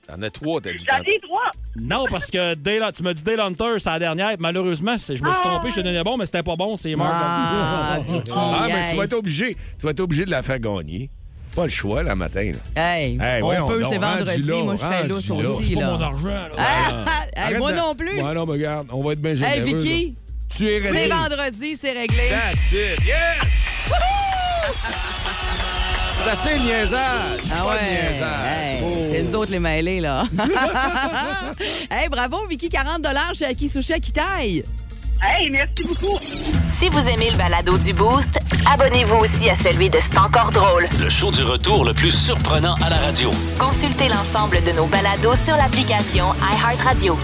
T'en as trois, t'as dit. J'en ai trois. Non, parce que Dale- tu m'as dit Dale Hunter, c'est la dernière. Malheureusement, c'est- je me suis Ah. trompé, je te donnais bon, mais c'était pas bon, c'est mort. Ah, Vicky, Ah, mais tu hey. vas être obligé. Tu vas être obligé de la faire gagner. Pas le choix, là, matin. Là. Hey, Hey, on peut, c'est vendredi. là, Moi, je fais là. aussi. C'est pas là. mon argent, là. Ah, hey, Arrête moi non plus. Ouais, non, mais regarde, on va être bien Hey, généreux. Vicky, là. Tu es c'est réglé. vendredi, c'est réglé. That's it. Yes! C'est assez le niaisage. Ah ouais. niaisage. Hey, Oh. C'est nous autres les mêlés, là. hey, bravo, Vicky, 40 chez Aki Sushi Akitaï. Hey, merci beaucoup. Si vous aimez le balado du Boost, abonnez-vous aussi à celui de C'est encore drôle. Le show du retour le plus surprenant à la radio. Consultez l'ensemble de nos balados sur l'application iHeartRadio.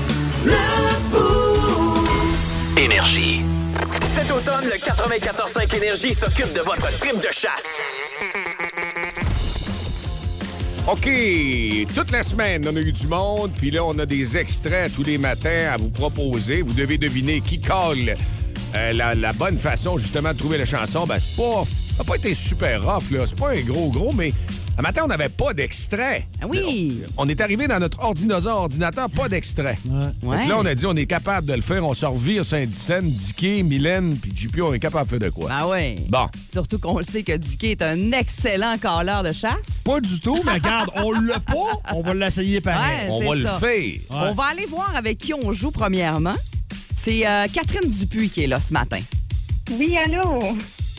Énergie. Cet automne, le 94.5 Énergie s'occupe de votre trip de chasse. OK, toute la semaine, on a eu du monde, puis là, on a des extraits tous les matins à vous proposer. Vous devez deviner qui colle euh, la, la bonne façon, justement, de trouver la chanson. Ben, c'est pas... Ça n'a pas été super rough, là. C'est pas un gros, gros, mais... Un matin, on n'avait pas d'extrait. Ah oui. On est arrivé dans notre ordinateur, ordinateur, pas d'extrait. Ouais. Que là, on a dit, on est capable de le faire. On se revire Saint-Dicenne, Dicky, Mylène, puis JP, on est capable de faire de quoi? Ah ouais. Bon. Surtout qu'on le sait que Dicky est un excellent caleur de chasse. Pas du tout, mais regarde, on l'a pas, on va l'essayer pareil. Ouais, on va le faire. On va aller voir avec qui on joue premièrement. C'est euh, Catherine Dupuis qui est là ce matin. Oui, allô?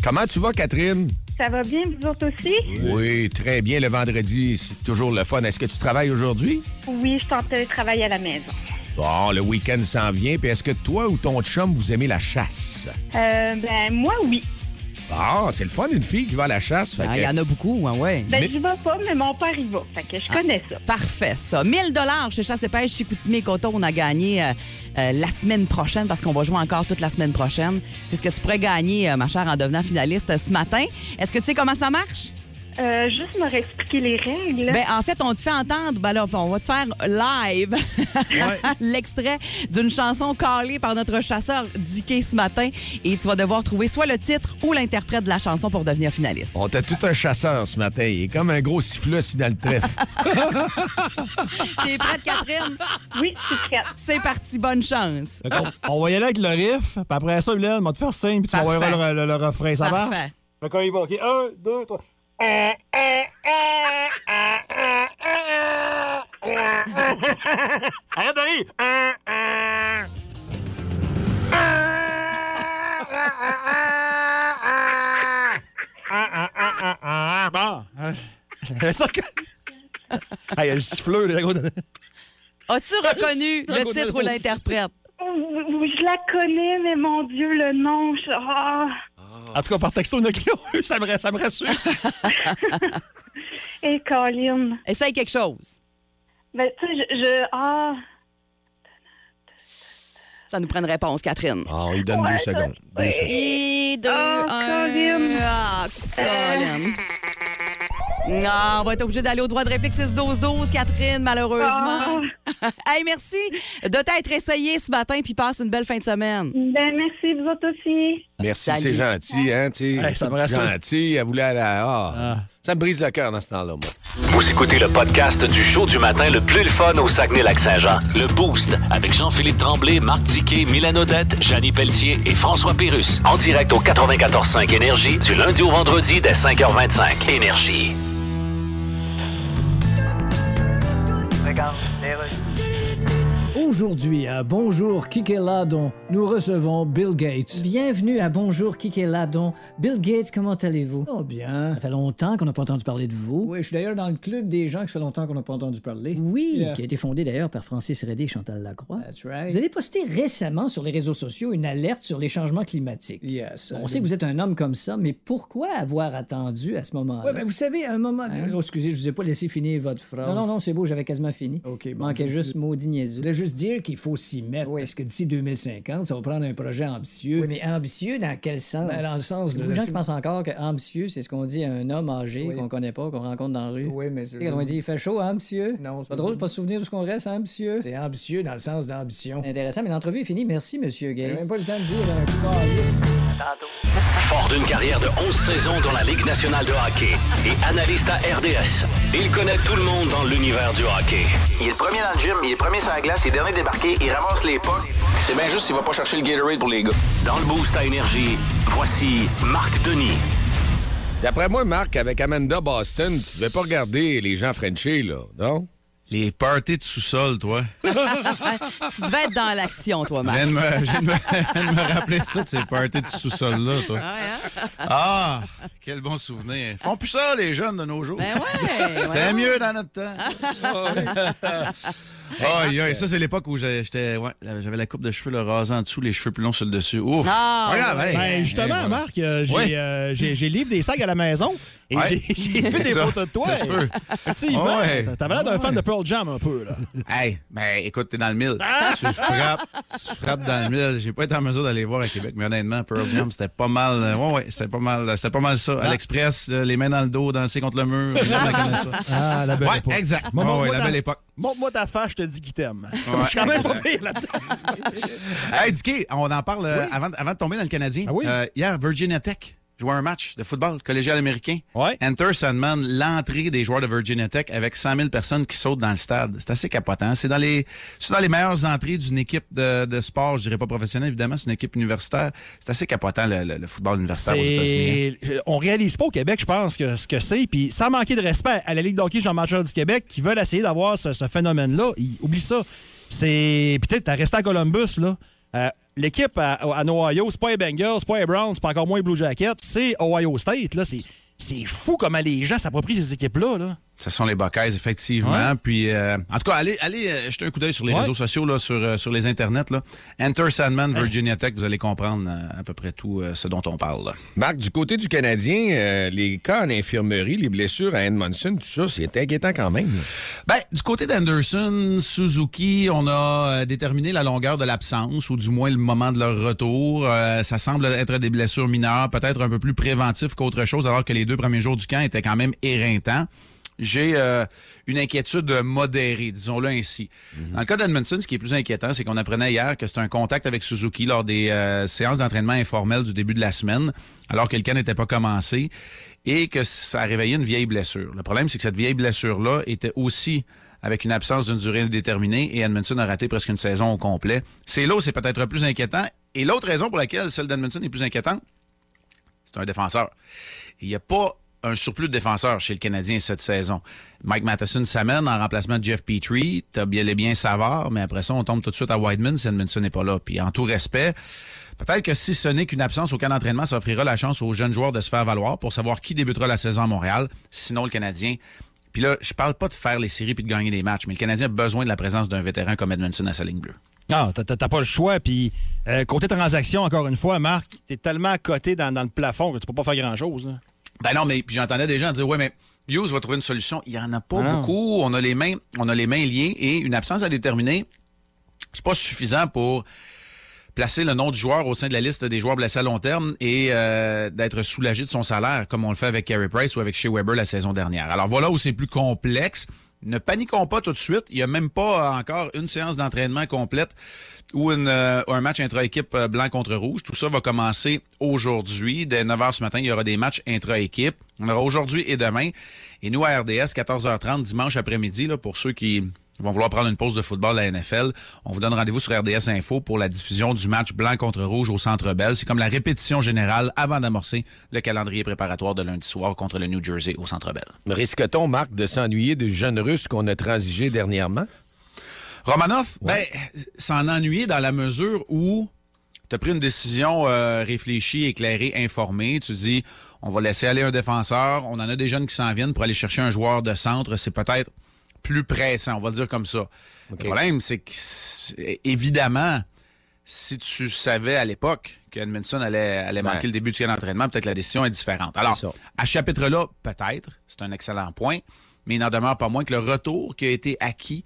Comment tu vas, Catherine? Ça va bien, vous autres aussi? Oui, très bien. Le vendredi, c'est toujours le fun. Est-ce que tu travailles aujourd'hui? Oui, je tentais de travailler à la maison. Bon, le week-end s'en vient. Puis est-ce que toi ou ton chum, vous aimez la chasse? Euh, ben, moi, oui. Ah, c'est le fun, une fille qui va à la chasse. Ah, que- Il y en a beaucoup, hein, ouais. Ben, Mais- j'y vais pas, mais mon père y va. Fait que je connais ça. Parfait, ça. 1000 dollars chez Chasse et Pêche, chez et Coton, on a gagné euh, euh, la semaine prochaine parce qu'on va jouer encore toute la semaine prochaine. C'est ce que tu pourrais gagner, euh, ma chère, en devenant finaliste ce matin. Est-ce que tu sais comment ça marche? Euh, juste me réexpliquer les règles. Ben, en fait, on te fait entendre, ben là, on va te faire live l'extrait d'une chanson calée par notre chasseur Dicky ce matin et tu vas devoir trouver soit le titre ou l'interprète de la chanson pour devenir finaliste. On t'a tout un chasseur ce matin. Il est comme un gros sifflet assis dans le trèfle. T'es prête, Catherine? Oui, je suis prête. C'est parti, bonne chance. On va y aller avec le riff, puis après ça, Mylène, on va te faire signe, puis tu vas voir le, le- le refrain. Ça marche? Parfait. Fait qu'on y va, OK? Un, deux, trois. Arrête de rire! Bon. C'est ça que... Ah, il y a le siffleur, les. As-tu reconnu le titre ou l'interprète? Je la connais, mais mon Dieu, le nom. je- Ah. En tout cas, par texto, il y en a qui l'ont eu, ça me, ça me rassure. Et Colin. Essaye quelque chose. Ben, tu sais, je, je- Ah. Ça nous prend une réponse, Catherine. Ah, lui donne deux secondes. Deux secondes. Et deux, Ah, un. Colin. Ah, Colin. Ah, on va être obligé d'aller au droit de réplique 6-12-12, Catherine, malheureusement. hey, merci de t'être essayé ce matin, puis passe une belle fin de semaine. Ben, merci, vous autres aussi. Merci, c'est gentil, hein, tu sais. Hey, ça me rassure. Gentil, elle voulait aller à... Ah, Ça me brise le cœur dans ce temps-là, moi. Vous écoutez le podcast du show du matin le plus le fun au Saguenay-Lac-Saint-Jean. Le Boost avec Jean-Philippe Tremblay, Marc Tiquet, Milan Odette, Janine Pelletier et François Pérus. En direct au 94.5 Énergie du lundi au vendredi dès 5h25. Énergie. legal. Aujourd'hui, à Bonjour Kikeladon, nous recevons Bill Gates. Bienvenue à Bonjour Kikeladon. Bill Gates, comment allez-vous? Oh bien. Ça fait longtemps qu'on n'a pas entendu parler de vous. Oui, je suis d'ailleurs dans le club des gens qui fait longtemps qu'on n'a pas entendu parler. Oui, Yeah. qui a été fondé d'ailleurs par Francis Redé et Chantal Lacroix. That's right. Vous avez posté récemment sur les réseaux sociaux une alerte sur les changements climatiques. Yes. On sait que vous êtes un homme comme ça, mais pourquoi avoir attendu à ce moment-là? Oui, mais vous savez, à un moment. Hein? Oh, excusez, je vous ai pas laissé finir votre phrase. Non, non, non, c'est beau, j'avais quasiment fini. OK, bon. Manquait juste maudit niaiseux. Juste dire qu'il faut s'y mettre. Oui. Parce que d'ici 2050, ça va prendre un projet ambitieux. Oui, mais ambitieux dans quel sens? Ben, dans le sens Il y a de. de gens qui pensent encore que ambitieux, c'est ce qu'on dit à un homme âgé Oui. qu'on connaît pas, qu'on rencontre dans la rue. Oui, mais. Quand on dit il fait chaud, hein, monsieur? Non, C'est pas drôle de pas se souvenir de ce qu'on reste, hein, monsieur? C'est ambitieux dans le sens d'ambition. Intéressant, mais l'entrevue est finie. Merci, monsieur Gates. même pas le temps de dire un coup Fort d'une carrière de 11 saisons dans la Ligue nationale de hockey et analyste à RDS, il connaît tout le monde dans l'univers du hockey. Il est le premier dans le gym, il est premier sur la glace, il est dernier débarqué, il ramasse les pas. C'est bien juste s'il va pas chercher le Gatorade pour les gars. Dans le boost à énergie, voici Marc Denis. D'après moi, Marc, avec Amanda Boston, tu devais pas regarder les gens Frenchés, là, non? Les parties de sous-sol, toi. tu devais être dans l'action, toi, Je Marc. viens me, je viens de me- je viens de me rappeler ça de ces parties de sous-sol-là, toi. hein? Ah, quel bon souvenir. Ils font plus ça, les jeunes de nos jours. Ben ouais, C'était ouais. mieux dans notre temps. Aïe, aïe, ça, c'est l'époque où j'étais, ouais, j'avais la coupe de cheveux le rasée en dessous, les cheveux plus longs sur le dessus. Ouf! Ah, Pas grave, hey. Ben, justement, voilà. Marc, euh, j'ai Ouais. euh, j'ai- livre des sacs à la maison et Ouais. j'ai vu des photos de toi. Effectivement, Ouais. t'avais l'air d'un Ouais. fan de Pearl Jam un peu. Là. Hey, ben écoute, t'es dans le mille. Ah! Tu frappes, tu frappes dans le mille. J'ai pas été en mesure d'aller voir à Québec, mais honnêtement, Pearl Jam, c'était pas mal. euh, Ouais, ouais, c'était pas mal. C'était pas mal ça. À l'Express, euh, les mains dans le dos, danser contre le mur. Ça. Ah, la belle Ouais, époque. exact. Ouais, ouais, la belle époque. Montre-moi ta face, je te dis qu'il t'aime. Ouais, je suis quand même pas exact. pire là-dedans. Hey, Dicky, on en parle euh, avant, avant de tomber dans le Canadien. Ah oui? Euh, hier, Virginia Tech jouait un match de football collégial américain. Ouais. Enter Sandman, l'entrée des joueurs de Virginia Tech avec 100 000 personnes qui sautent dans le stade. C'est assez capotant. C'est dans les, c'est dans les meilleures entrées d'une équipe de, de sport, je dirais pas professionnelle, évidemment, c'est une équipe universitaire. C'est assez capotant, le, le- le football universitaire aux États-Unis. hein. On réalise pas au Québec, je pense, que ce que c'est. Puis sans manquer de respect à la Ligue d'hockey Jean-Major du Québec qui veulent essayer d'avoir ce, ce phénomène-là, ils- oublie ça. C'est. Peut-être, t'as resté à Columbus, là. Euh, L'équipe à, à Ohio, c'est pas les Bengals, c'est pas les Browns, c'est pas encore moins les Blue Jackets, c'est Ohio State. C'est fou comment les gens s'approprient ces équipes-là. Là. Ce sont les Buckeyes, effectivement. Ouais. Puis, euh, en tout cas, allez, allez euh, jeter un coup d'œil sur les Ouais. réseaux sociaux, là, sur, euh, sur les internets. Là. Enter Sandman, Virginia Tech, vous allez comprendre euh, à peu près tout euh, ce dont on parle. là. Marc, du côté du Canadien, euh, les cas en infirmerie, les blessures à Edmondson, tout ça, c'est inquiétant quand même. là. Ben, du côté d'Anderson, Suzuki, on a euh, déterminé la longueur de l'absence, ou du moins le moment de leur retour. Euh, ça semble être des blessures mineures, peut-être un peu plus préventif qu'autre chose, alors que les deux premiers jours du camp étaient quand même éreintants. J'ai euh, une inquiétude modérée, disons-le ainsi. Dans le cas d'Edmondson, ce qui est plus inquiétant, c'est qu'on apprenait hier que c'était un contact avec Suzuki lors des euh, séances d'entraînement informelles du début de la semaine, alors que le camp n'était pas commencé, et que ça a réveillé une vieille blessure. Le problème, c'est que cette vieille blessure-là était aussi avec une absence d'une durée indéterminée, et Edmondson a raté presque une saison au complet. C'est là où c'est peut-être plus inquiétant. Et l'autre raison pour laquelle celle d'Edmondson est plus inquiétante, c'est un défenseur. Il n'y a pas un surplus de défenseurs chez le Canadien cette saison. Mike Matheson s'amène en remplacement de Jeff Petrie. T'as bien les bien Savard, mais après ça, on tombe tout de suite à Whiteman si Edmondson n'est pas là. Puis en tout respect, peut-être que si ce n'est qu'une absence au camp d'entraînement, ça offrira la chance aux jeunes joueurs de se faire valoir pour savoir qui débutera la saison à Montréal. Sinon, le Canadien... Puis là, je parle pas de faire les séries puis de gagner des matchs, mais le Canadien a besoin de la présence d'un vétéran comme Edmondson à sa ligne bleue. Non, t'as- t'as pas le choix. Puis, euh, côté transaction, encore une fois, Marc, t'es tellement à côté dans, dans le plafond que tu peux pas faire grand-chose. Ben non, mais puis j'entendais des gens dire ouais, mais Hughes va trouver une solution. Il y en a pas Ah beaucoup. On a les mains, on a les mains liées et une absence à déterminer, c'est pas suffisant pour placer le nom du joueur au sein de la liste des joueurs blessés à long terme et euh, d'être soulagé de son salaire, comme on le fait avec Carey Price ou avec Shea Weber la saison dernière. Alors voilà où c'est plus complexe. Ne paniquons pas tout de suite. Il n'y a même pas encore une séance d'entraînement complète ou euh, un match intra-équipe euh, blanc contre rouge. Tout ça va commencer aujourd'hui. Dès 9 h ce matin, il y aura des matchs intra-équipe. On aura aujourd'hui et demain. Et nous, à RDS, 14h30, dimanche après-midi, pour ceux qui vont vouloir prendre une pause de football à la NFL, on vous donne rendez-vous sur RDS Info pour la diffusion du match blanc contre rouge au Centre Bell. C'est comme la répétition générale avant d'amorcer le calendrier préparatoire de lundi soir contre le New Jersey au Centre Bell. Risque-t-on, Marc, de s'ennuyer du jeune russe qu'on a transigé dernièrement? Romanov, ben, s'en ennuyer dans la mesure où tu as pris une décision euh, réfléchie, éclairée, informée. Tu dis, on va laisser aller un défenseur. On en a des jeunes qui s'en viennent pour aller chercher un joueur de centre. C'est peut-être plus pressant, on va le dire comme ça. Le problème, c'est que, c'est- évidemment, si tu savais à l'époque que Edmondson allait, allait Ouais. manquer le début du camp d'entraînement, peut-être la décision est différente. Alors, à ce chapitre-là, peut-être, c'est un excellent point, mais il n'en demeure pas moins que le retour qui a été acquis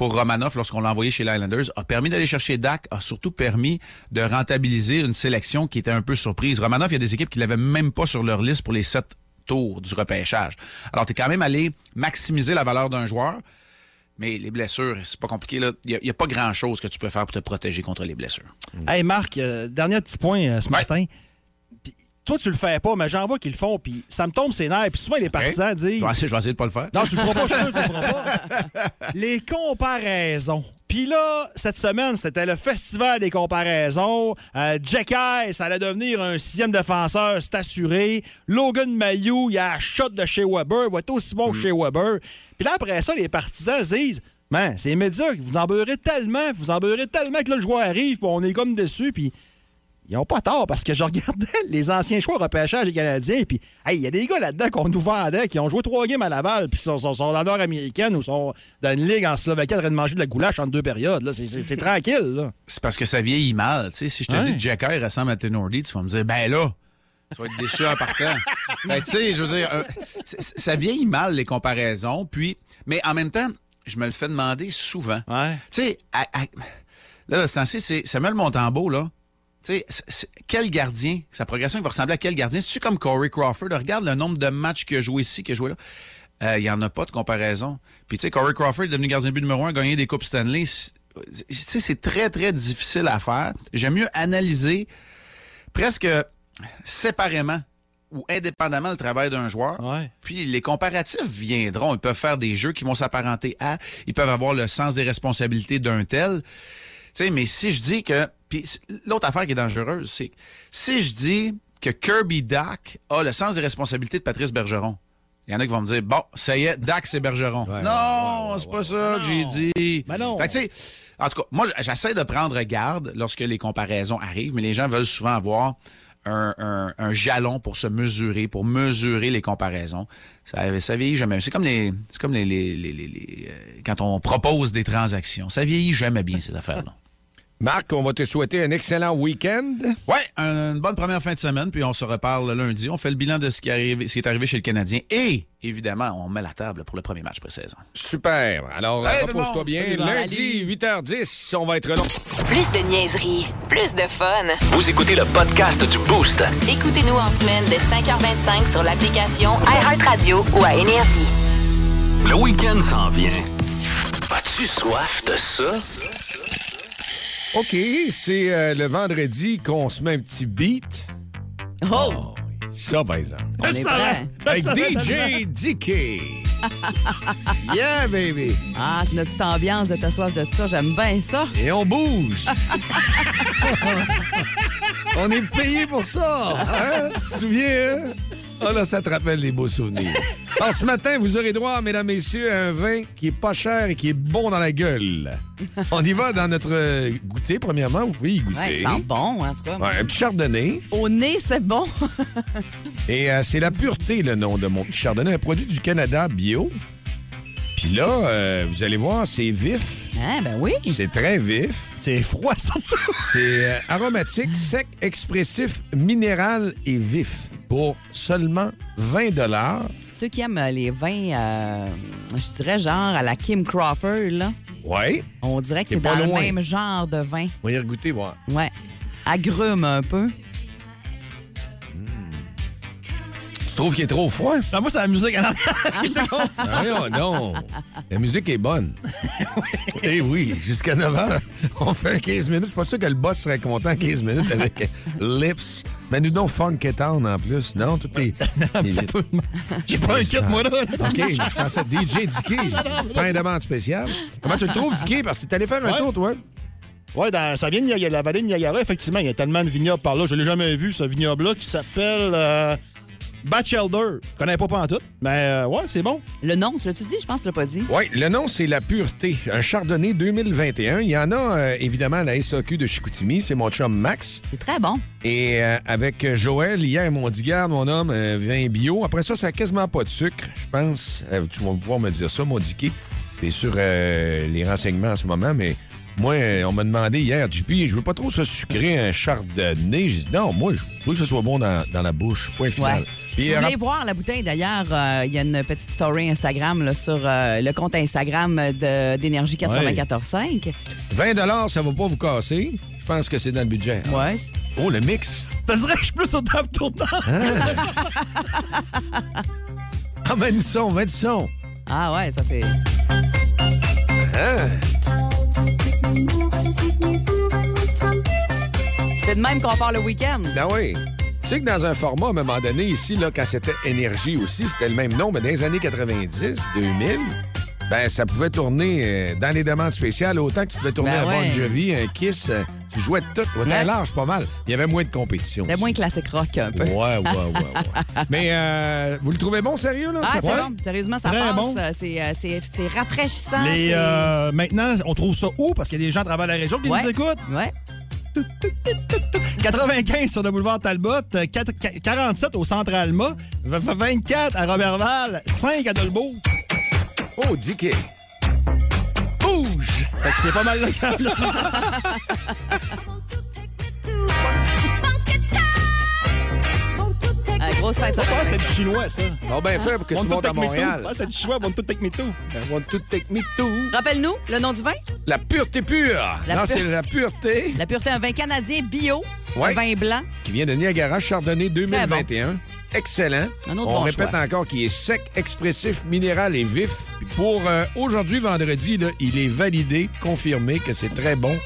pour Romanov lorsqu'on l'a envoyé chez les Islanders a permis d'aller chercher Dak, a surtout permis de rentabiliser une sélection qui était un peu surprise. Romanov, il y a des équipes qui l'avaient même pas sur leur liste pour les sept tours du repêchage. Alors, tu es quand même allé maximiser la valeur d'un joueur, mais les blessures, c'est pas compliqué. Il n'y a, pas grand-chose que tu peux faire pour te protéger contre les blessures. Hey, Marc, euh, dernier petit point euh, ce matin. Toi, tu le fais pas, mais j'en vois qu'ils le font, puis ça me tombe ses nerfs. Puis souvent, les partisans disent. Je vais essayer, je vais essayer de pas le faire. Non, tu le feras pas, je suis sûr, tu le feras pas. Les comparaisons. Puis là, cette semaine, c'était le festival des comparaisons. Euh, Jack Eye, ça allait devenir un sixième défenseur, c'est assuré. Logan Mayou, il a un shot de chez Weber, il va être aussi bon que chez Weber. Puis là, après ça, les partisans se disent Man, c'est médias, vous en beurrez tellement, vous en beurrez tellement que là, le joueur arrive, puis on est comme dessus, puis ils ont pas tort parce que je regardais les anciens choix repêchage des Canadiens, puis hey, il y a des gars là-dedans qu'on nous vendait qui ont joué trois games à Laval, puis sont, sont, sont dans la nord-américaine ou sont dans une ligue en Slovaquie en train de manger de la goulache en deux périodes. là. C'est- tranquille. Là. C'est parce que ça vieillit mal. Si je te Ouais. dis que Jack Eye ressemble à Tenordi, tu vas me dire, ben là, tu vas être déçu en partant. ben, tu sais, je veux dire, euh, ça vieillit mal, les comparaisons. Puis, mais en même temps, je me le fais demander souvent. Tu sais, là, temps-ci, c'est Samuel Montembeau, là. Tu sais, quel gardien, sa progression il va ressembler à quel gardien? C'est-tu comme Corey Crawford? Regarde le nombre de matchs qu'il a joué ici, qu'il a joué là. Euh, Il n'y en a pas de comparaison. Puis, tu sais, Corey Crawford est devenu gardien de but numéro un, a gagné des Coupes Stanley. C'est- Tu sais, c'est très, très difficile à faire. J'aime mieux analyser presque séparément ou indépendamment le travail d'un joueur. Puis les comparatifs viendront. Ils peuvent faire des jeux qui vont s'apparenter à. Ils peuvent avoir le sens des responsabilités d'un tel. Tu sais, mais si je dis que. Puis l'autre affaire qui est dangereuse, c'est si je dis que Kirby Dak a le sens des responsabilités de Patrice Bergeron. Il y en a qui vont me dire, bon, ça y est, Dak, c'est Bergeron. non, c'est pas ça que j'ai dit. Ben non. Fait que, en tout cas, moi, j'essaie de prendre garde lorsque les comparaisons arrivent, mais les gens veulent souvent avoir un, un- un jalon pour se mesurer, pour mesurer les comparaisons. Ça, ça vieillit jamais. C'est comme les, c'est comme les, les- les- les- les, euh, quand on propose des transactions. Ça vieillit jamais bien ces affaires-là. Marc, on va te souhaiter un excellent week-end. Ouais, un- une bonne première fin de semaine, puis on se reparle lundi. On fait le bilan de ce qui, arrive- ce qui est arrivé chez le Canadien et, évidemment, on met la table pour le premier match pré-saison. Super. Alors, Hey, repose-toi bien. Salut. Lundi, 8h10, on va être là. Plus de niaiserie, plus de fun. Vous écoutez le podcast du Boost. Écoutez-nous en semaine de 5h25 sur l'application iHeartRadio ou à Énergie. Le week-end s'en vient. As-tu soif de ça? OK, c'est euh, le vendredi qu'on se met un petit beat. Oh! Ça, par exemple. On est prêt. Avec DJ DK. yeah, baby. Ah, c'est notre petite ambiance de ta soif de ça. J'aime bien ça. Et on bouge. on est payé pour ça. Hein? Tu te souviens? hein? Ah là, ça te rappelle les beaux souvenirs. Alors, ce matin, vous aurez droit, mesdames, messieurs, à un vin qui est pas cher et qui est bon dans la gueule. On y va dans notre euh, goûter, premièrement. Vous pouvez y goûter. Ouais, ça sent bon, en tout cas. Ouais, un petit chardonnay. Au nez, c'est bon. Et euh, c'est la pureté, le nom de mon petit chardonnay, un produit du Canada bio. Puis là, euh, vous allez voir, c'est vif. Ah, ben oui. C'est très vif. C'est froid, ça. C'est euh, aromatique, sec, expressif, minéral et vif. Pour seulement 20 Ceux qui aiment euh, les vins, euh, je dirais genre à la Kim Crawford, là. Ouais. On dirait que C'est dans loin. le même genre de vin. On va y regoûter, voir. Ouais. Agrume un peu. Trouves qu'il est trop froid? Ben, moi, c'est la musique. Ah, voyons donc. La musique est bonne. Eh oui, jusqu'à 9 h, on fait 15 minutes. Je suis pas sûr que le boss serait content 15 minutes avec Lips. Mais nous, non, Funk et Town en plus. Non, tout est. J'ai pas un kit, moi, là. OK, je pensais DJ Dicky. Pas une demande spéciale. Comment tu le trouves, Dicky? Parce que t'es allé faire un Ouais. tour, toi. Ouais, dans, ça vient de la vallée de Niagara, effectivement. Il y a tellement de vignobles par là. Je l'ai jamais vu, ce vignoble-là, qui s'appelle euh, Batchelder. Je connais pas pas en tout, mais euh, ouais, c'est bon. Le nom, tu l'as-tu dit? Je pense que tu l'as pas dit. Oui, le nom, c'est La Pureté. Un Chardonnay 2021. Il y en a, euh, évidemment, à la SAQ de Chicoutimi. C'est mon chum Max. C'est très bon. Et euh, avec Joël, hier, ils m'ont dit, garde, mon homme, un vin bio. Après ça, ça n'a quasiment pas de sucre, je pense. Euh, tu vas pouvoir me dire ça, mon Dicky. T'es sur euh, les renseignements en ce moment, mais moi, euh, on m'a demandé hier, JP, je veux pas trop ça sucrer un chardonnay. J'ai dit, non, moi, je veux que ce soit bon dans, dans la bouche. Point final. Ouais. Puis, Si vous voulez voir la bouteille, d'ailleurs, euh, il y a une petite story Instagram là, sur euh, le compte Instagram de- d'Énergie 94.5. 20 ça va pas vous casser. Je pense que c'est dans le budget. Ouais. Oh, le mix. Ça dirait que je suis plus au table tournant. Ah, mets du son, mets du son. Ah ouais, ça c'est... Hein? C'est de même qu'on part le week-end. Ben oui. Tu sais que dans un format, à un moment donné, ici, là, quand c'était Énergie aussi, c'était le même nom, mais dans les années 90, 2000, ben, ça pouvait tourner euh, dans les demandes spéciales autant que tu pouvais tourner Ben un ouais. Bon Jovi, un Kiss. euh, tu jouais de tout. Ouais, T'es Ouais. large, pas mal. Il y avait moins de compétition. C'était moins classique rock un peu. Ouais, ouais, ouais, ouais. Mais euh, vous le trouvez bon, sérieux, là? Ah, ça c'est fait? bon. Sérieusement, ça Très passe. bon. Euh, C'est, euh, rafraîchissant. Les, euh, maintenant, on trouve ça où? Parce qu'il y a des gens à travers la région qui Ouais. nous écoutent. Ouais. 95 sur le boulevard Talbot, euh, 4 47 au centre Alma, v- v- 24 à Robertval, 5 à Dolbeau. Oh, DK. Bouge! Fait que c'est pas mal a. Euh, grosse fête, ça Ah, va c'était du chinois, ça. Bon, ben fait pour que tu montes à Montréal. Ah, c'était du chinois, want to take me too. Want to take me too. Rappelle-nous le nom du vin? La pureté pure. La non, pure- c'est la pureté La pureté, un vin canadien bio, Ouais. un vin blanc. qui vient de Niagara Chardonnay 2021. Excellent. Un autre On bon répète choix. encore qu'il est sec, expressif, minéral et vif. Pour euh, aujourd'hui, vendredi, là, il est validé, confirmé que c'est très bon.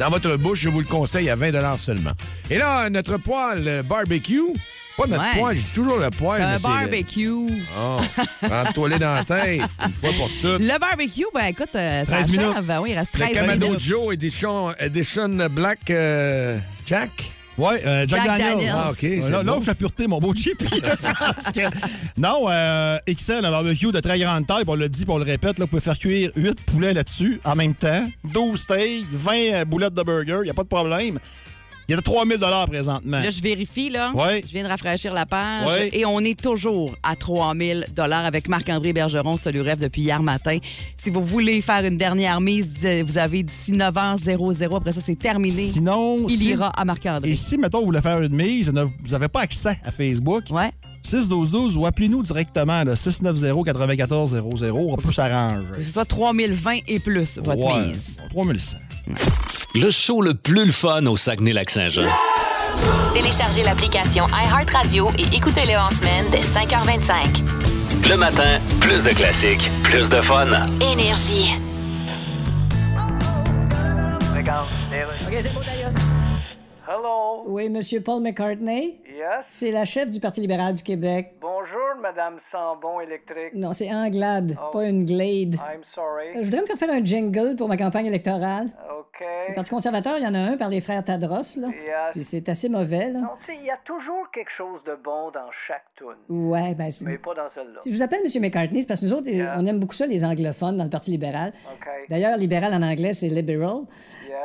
Dans votre bouche, je vous le conseille à 20 seulement. Et là, notre poêle euh, barbecue. Pas notre Ouais. poêle, je dis toujours le poêle. Le- barbecue. Oh, rentre-toi les dans la tête, une fois pour toutes. Le barbecue, ben écoute, euh, ça 13 minutes. achève. Oui, il reste Le 13 Kamado minutes. Joe Edition, Edition Black euh, Jack. Ouais, euh, Jack, Jack Daniels. Daniels. Ah, OK, là, bon. la pureté, mon beau chip. Non, euh, XL, un barbecue de très grande taille, on le dit, on le répète, là, vous pouvez faire cuire 8 poulets là-dessus en même temps, 12 steaks, 20 euh, boulettes de burger, il n'y a pas de problème. Il y a 3000 présentement. Là, je vérifie, là. Ouais. Je viens de rafraîchir la page. Ouais. Et on est toujours à 3000 avec Marc-André Bergeron, Soluref, depuis hier matin. Si vous voulez faire une dernière mise, vous avez d'ici 9h00. Après ça, c'est terminé. Sinon, Il si- ira à Marc-André. Et si, mettons, vous voulez faire une mise, ne- vous n'avez pas accès à Facebook, Ouais. 61212 ou appelez-nous directement, là, 690-9400. On peut s'arranger. Que ce soit 3020 et plus, votre Ouais, mise. 3100. Le show le plus le fun au Saguenay-Lac-Saint-Jean. Téléchargez l'application iHeartRadio et écoutez-le en semaine dès 5h25. Le matin, plus de classiques, plus de fun. Énergie. OK, c'est beau, d'ailleurs. Hello. Oui, Monsieur Paul McCartney. Yes. C'est la chef du Parti libéral du Québec. Bonjour, Madame Sambon électrique. Non, c'est Anglade, Oh. pas une Glade. I'm sorry. Euh, Je voudrais me faire faire un jingle pour ma campagne électorale. OK. Le Parti conservateur, il y en a un par les frères Tadros, là. Puis c'est assez mauvais, là. Non, tu sais, il y a toujours quelque chose de bon dans chaque tune. Ouais, ben c'est... Mais pas dans celle-là. Si je vous appelle M. McCartney, c'est parce que nous autres, Yeah. on aime beaucoup ça, les anglophones, dans le Parti libéral. D'ailleurs, libéral en anglais, c'est liberal.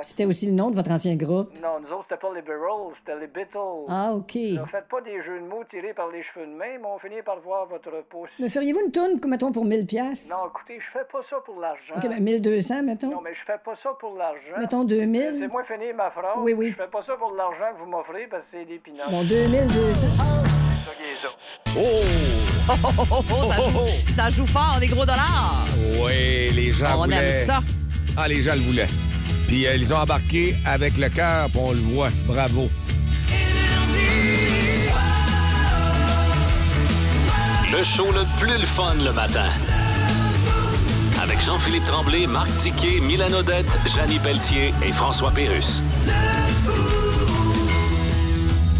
C'était aussi le nom de votre ancien groupe. Non, nous autres, c'était pas Beatles, c'était les Beatles. Ah, OK. Ne faites pas des jeux de mots tirés par les cheveux de main, mais on finit par voir votre pouce. Me feriez-vous une toune, mettons, pour 1000 pièces Non, écoutez, je fais pas ça pour l'argent. OK, ben 1200, mettons. Non, mais je fais pas ça pour l'argent. Mettons 2000. C'est moi finir ma phrase. Oui, oui. Je fais pas ça pour l'argent que vous m'offrez parce que c'est des pinottes. Bon, 2200. C'est ça qui est ça. Oh, oh, oh, oh, ça, joue, ça joue fort, des gros dollars. Oui, les gens On voulaient. aime ça. Ah, les gens le voulaient. Puis euh, ils ont embarqué avec le cœur, puis on le voit. Bravo. Le show le plus le fun le matin. Avec Jean-Philippe Tremblay, Marc Tiquet, Milan Odette, Janine Pelletier et François Pérus.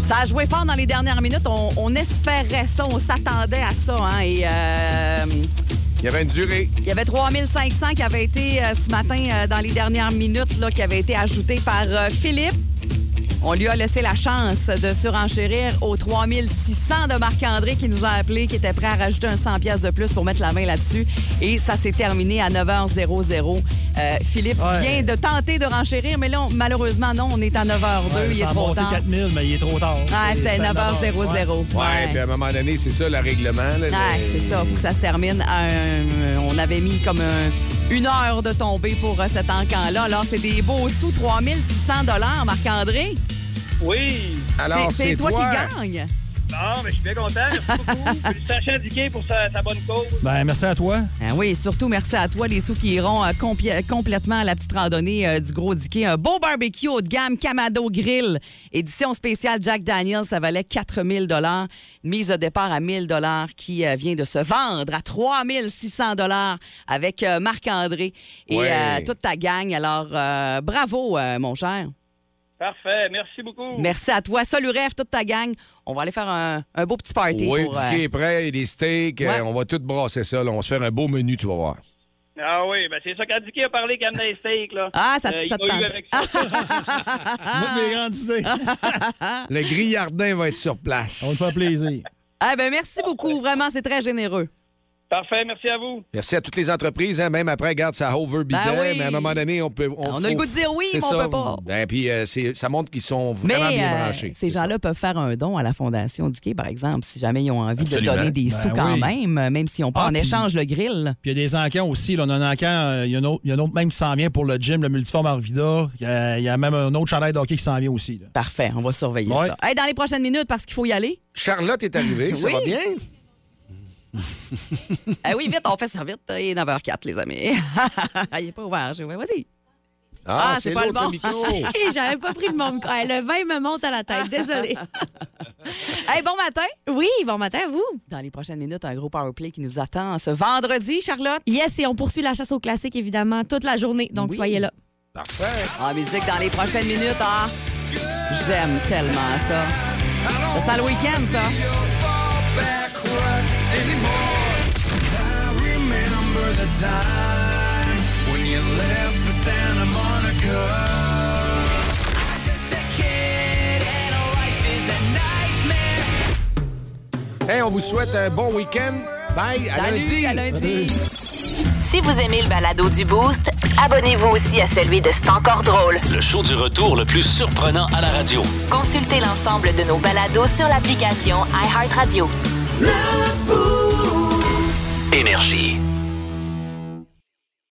Ça a joué fort dans les dernières minutes. On, on espérait ça, on s'attendait à ça. Hein, et euh, Il y avait une durée. il y avait 3500 qui avaient été euh, ce matin euh, dans les dernières minutes, là, qui avaient été ajoutés par euh, Philippe. On lui a laissé la chance de surenchérir aux 3600 de Marc-André qui nous a appelé, qui était prêt à rajouter un 100 pièces de plus pour mettre la main là-dessus. Et ça s'est terminé à 9h00. Euh, Philippe Ouais. vient de tenter de renchérir, mais là, on- malheureusement, non, on est à 9h02. Ouais, il est trop tard. 4000, mais il est trop tard. Ah, c'est à 9h00. Ouais. Ouais, puis à un moment donné, c'est ça le règlement. là, Ah, le- c'est ça, pour que ça se termine. à un- on avait mis comme un- une heure de tombée pour euh, cet encan-là. Alors, c'est des beaux sous, 3600 Marc-André. Oui. Alors, C'est- toi, toi. qui gagne. Non, mais je suis bien content. Merci beaucoup. Félicitations à Dicky pour sa, sa bonne cause. Ben, merci à toi. Ah oui, surtout merci à toi, les sous qui iront euh, compli- complètement à la petite randonnée euh, du Gros Diquet. Un beau barbecue haut de gamme, Camado Grill, édition spéciale Jack Daniels, ça valait 4000 dollars. Mise de départ à 1000 dollars qui euh, vient de se vendre à 3600 dollars avec euh, Marc-André et Ouais. euh, toute ta gang. Alors, euh, bravo, euh, mon cher. Parfait. Merci beaucoup. Merci à toi, Salut Rêve, toute ta gang. On va aller faire un, un beau petit party. Oui, pour, le euh, est prêt, des steaks. Ouais. euh, on va tout brasser ça. là. On va se faire un beau menu, tu vas voir. Ah oui, ben c'est ça. Quand Dicky a parlé qu'il amenait des steaks, là. Ah, ça- euh, ça il te eu tente. avec ça. Moi, mes grandes idées. Le grillardin va être sur place. On te fait plaisir. Ah ben merci beaucoup, vraiment, c'est très généreux. Parfait, merci à vous. Merci à toutes les entreprises. hein, même après, regarde, ça over bidet, Ben oui. mais à un moment donné, on peut. On a le goût de dire oui, mais on ça. peut pas. Ben, puis euh, c'est- ça montre qu'ils sont vraiment Mais bien euh, branchés. ces gens-là peuvent faire un don à la Fondation Dickey, par exemple, si jamais ils ont envie Absolument. de donner des Ben sous quand oui. même, même s'ils n'ont pas Ah, en puis- échange le grill. Puis il y a des encans aussi. Là. On a un encan, euh, il y a un autre, il y a un autre même qui s'en vient pour le gym, le multiforme Arvida. Il y a, il y a même un autre chandail de hockey qui s'en vient aussi. là. Parfait, on va surveiller Ouais. ça. Hey, dans les prochaines minutes, parce qu'il faut y aller. Charlotte est arrivée, ça Oui. va bien? Ah oui, vite, on fait ça vite. Il est 9h04, les amis. Il n'est pas ouvert. je- Vas-y. Ah, c'est c'est pas le bon. micro. J'avais pas pris le bon micro. Le vin me monte à la tête. Désolée. Hey, bon matin. Oui, bon matin à vous. Dans les prochaines minutes, un gros powerplay qui nous attend ce vendredi, Charlotte. Yes, et on poursuit la chasse au classique, évidemment, toute la journée. Donc, Oui. soyez là. Parfait. En musique dans les prochaines minutes, ah, j'aime tellement ça. Ça sent le week-end, ça. Hey, on vous souhaite un bon week-end. Bye, à Salut, lundi. à lundi. Si vous aimez le balado du Boost, abonnez-vous aussi à celui de C'est encore drôle. Le show du retour le plus surprenant à la radio. Consultez l'ensemble de nos balados sur l'application iHeartRadio. Énergie.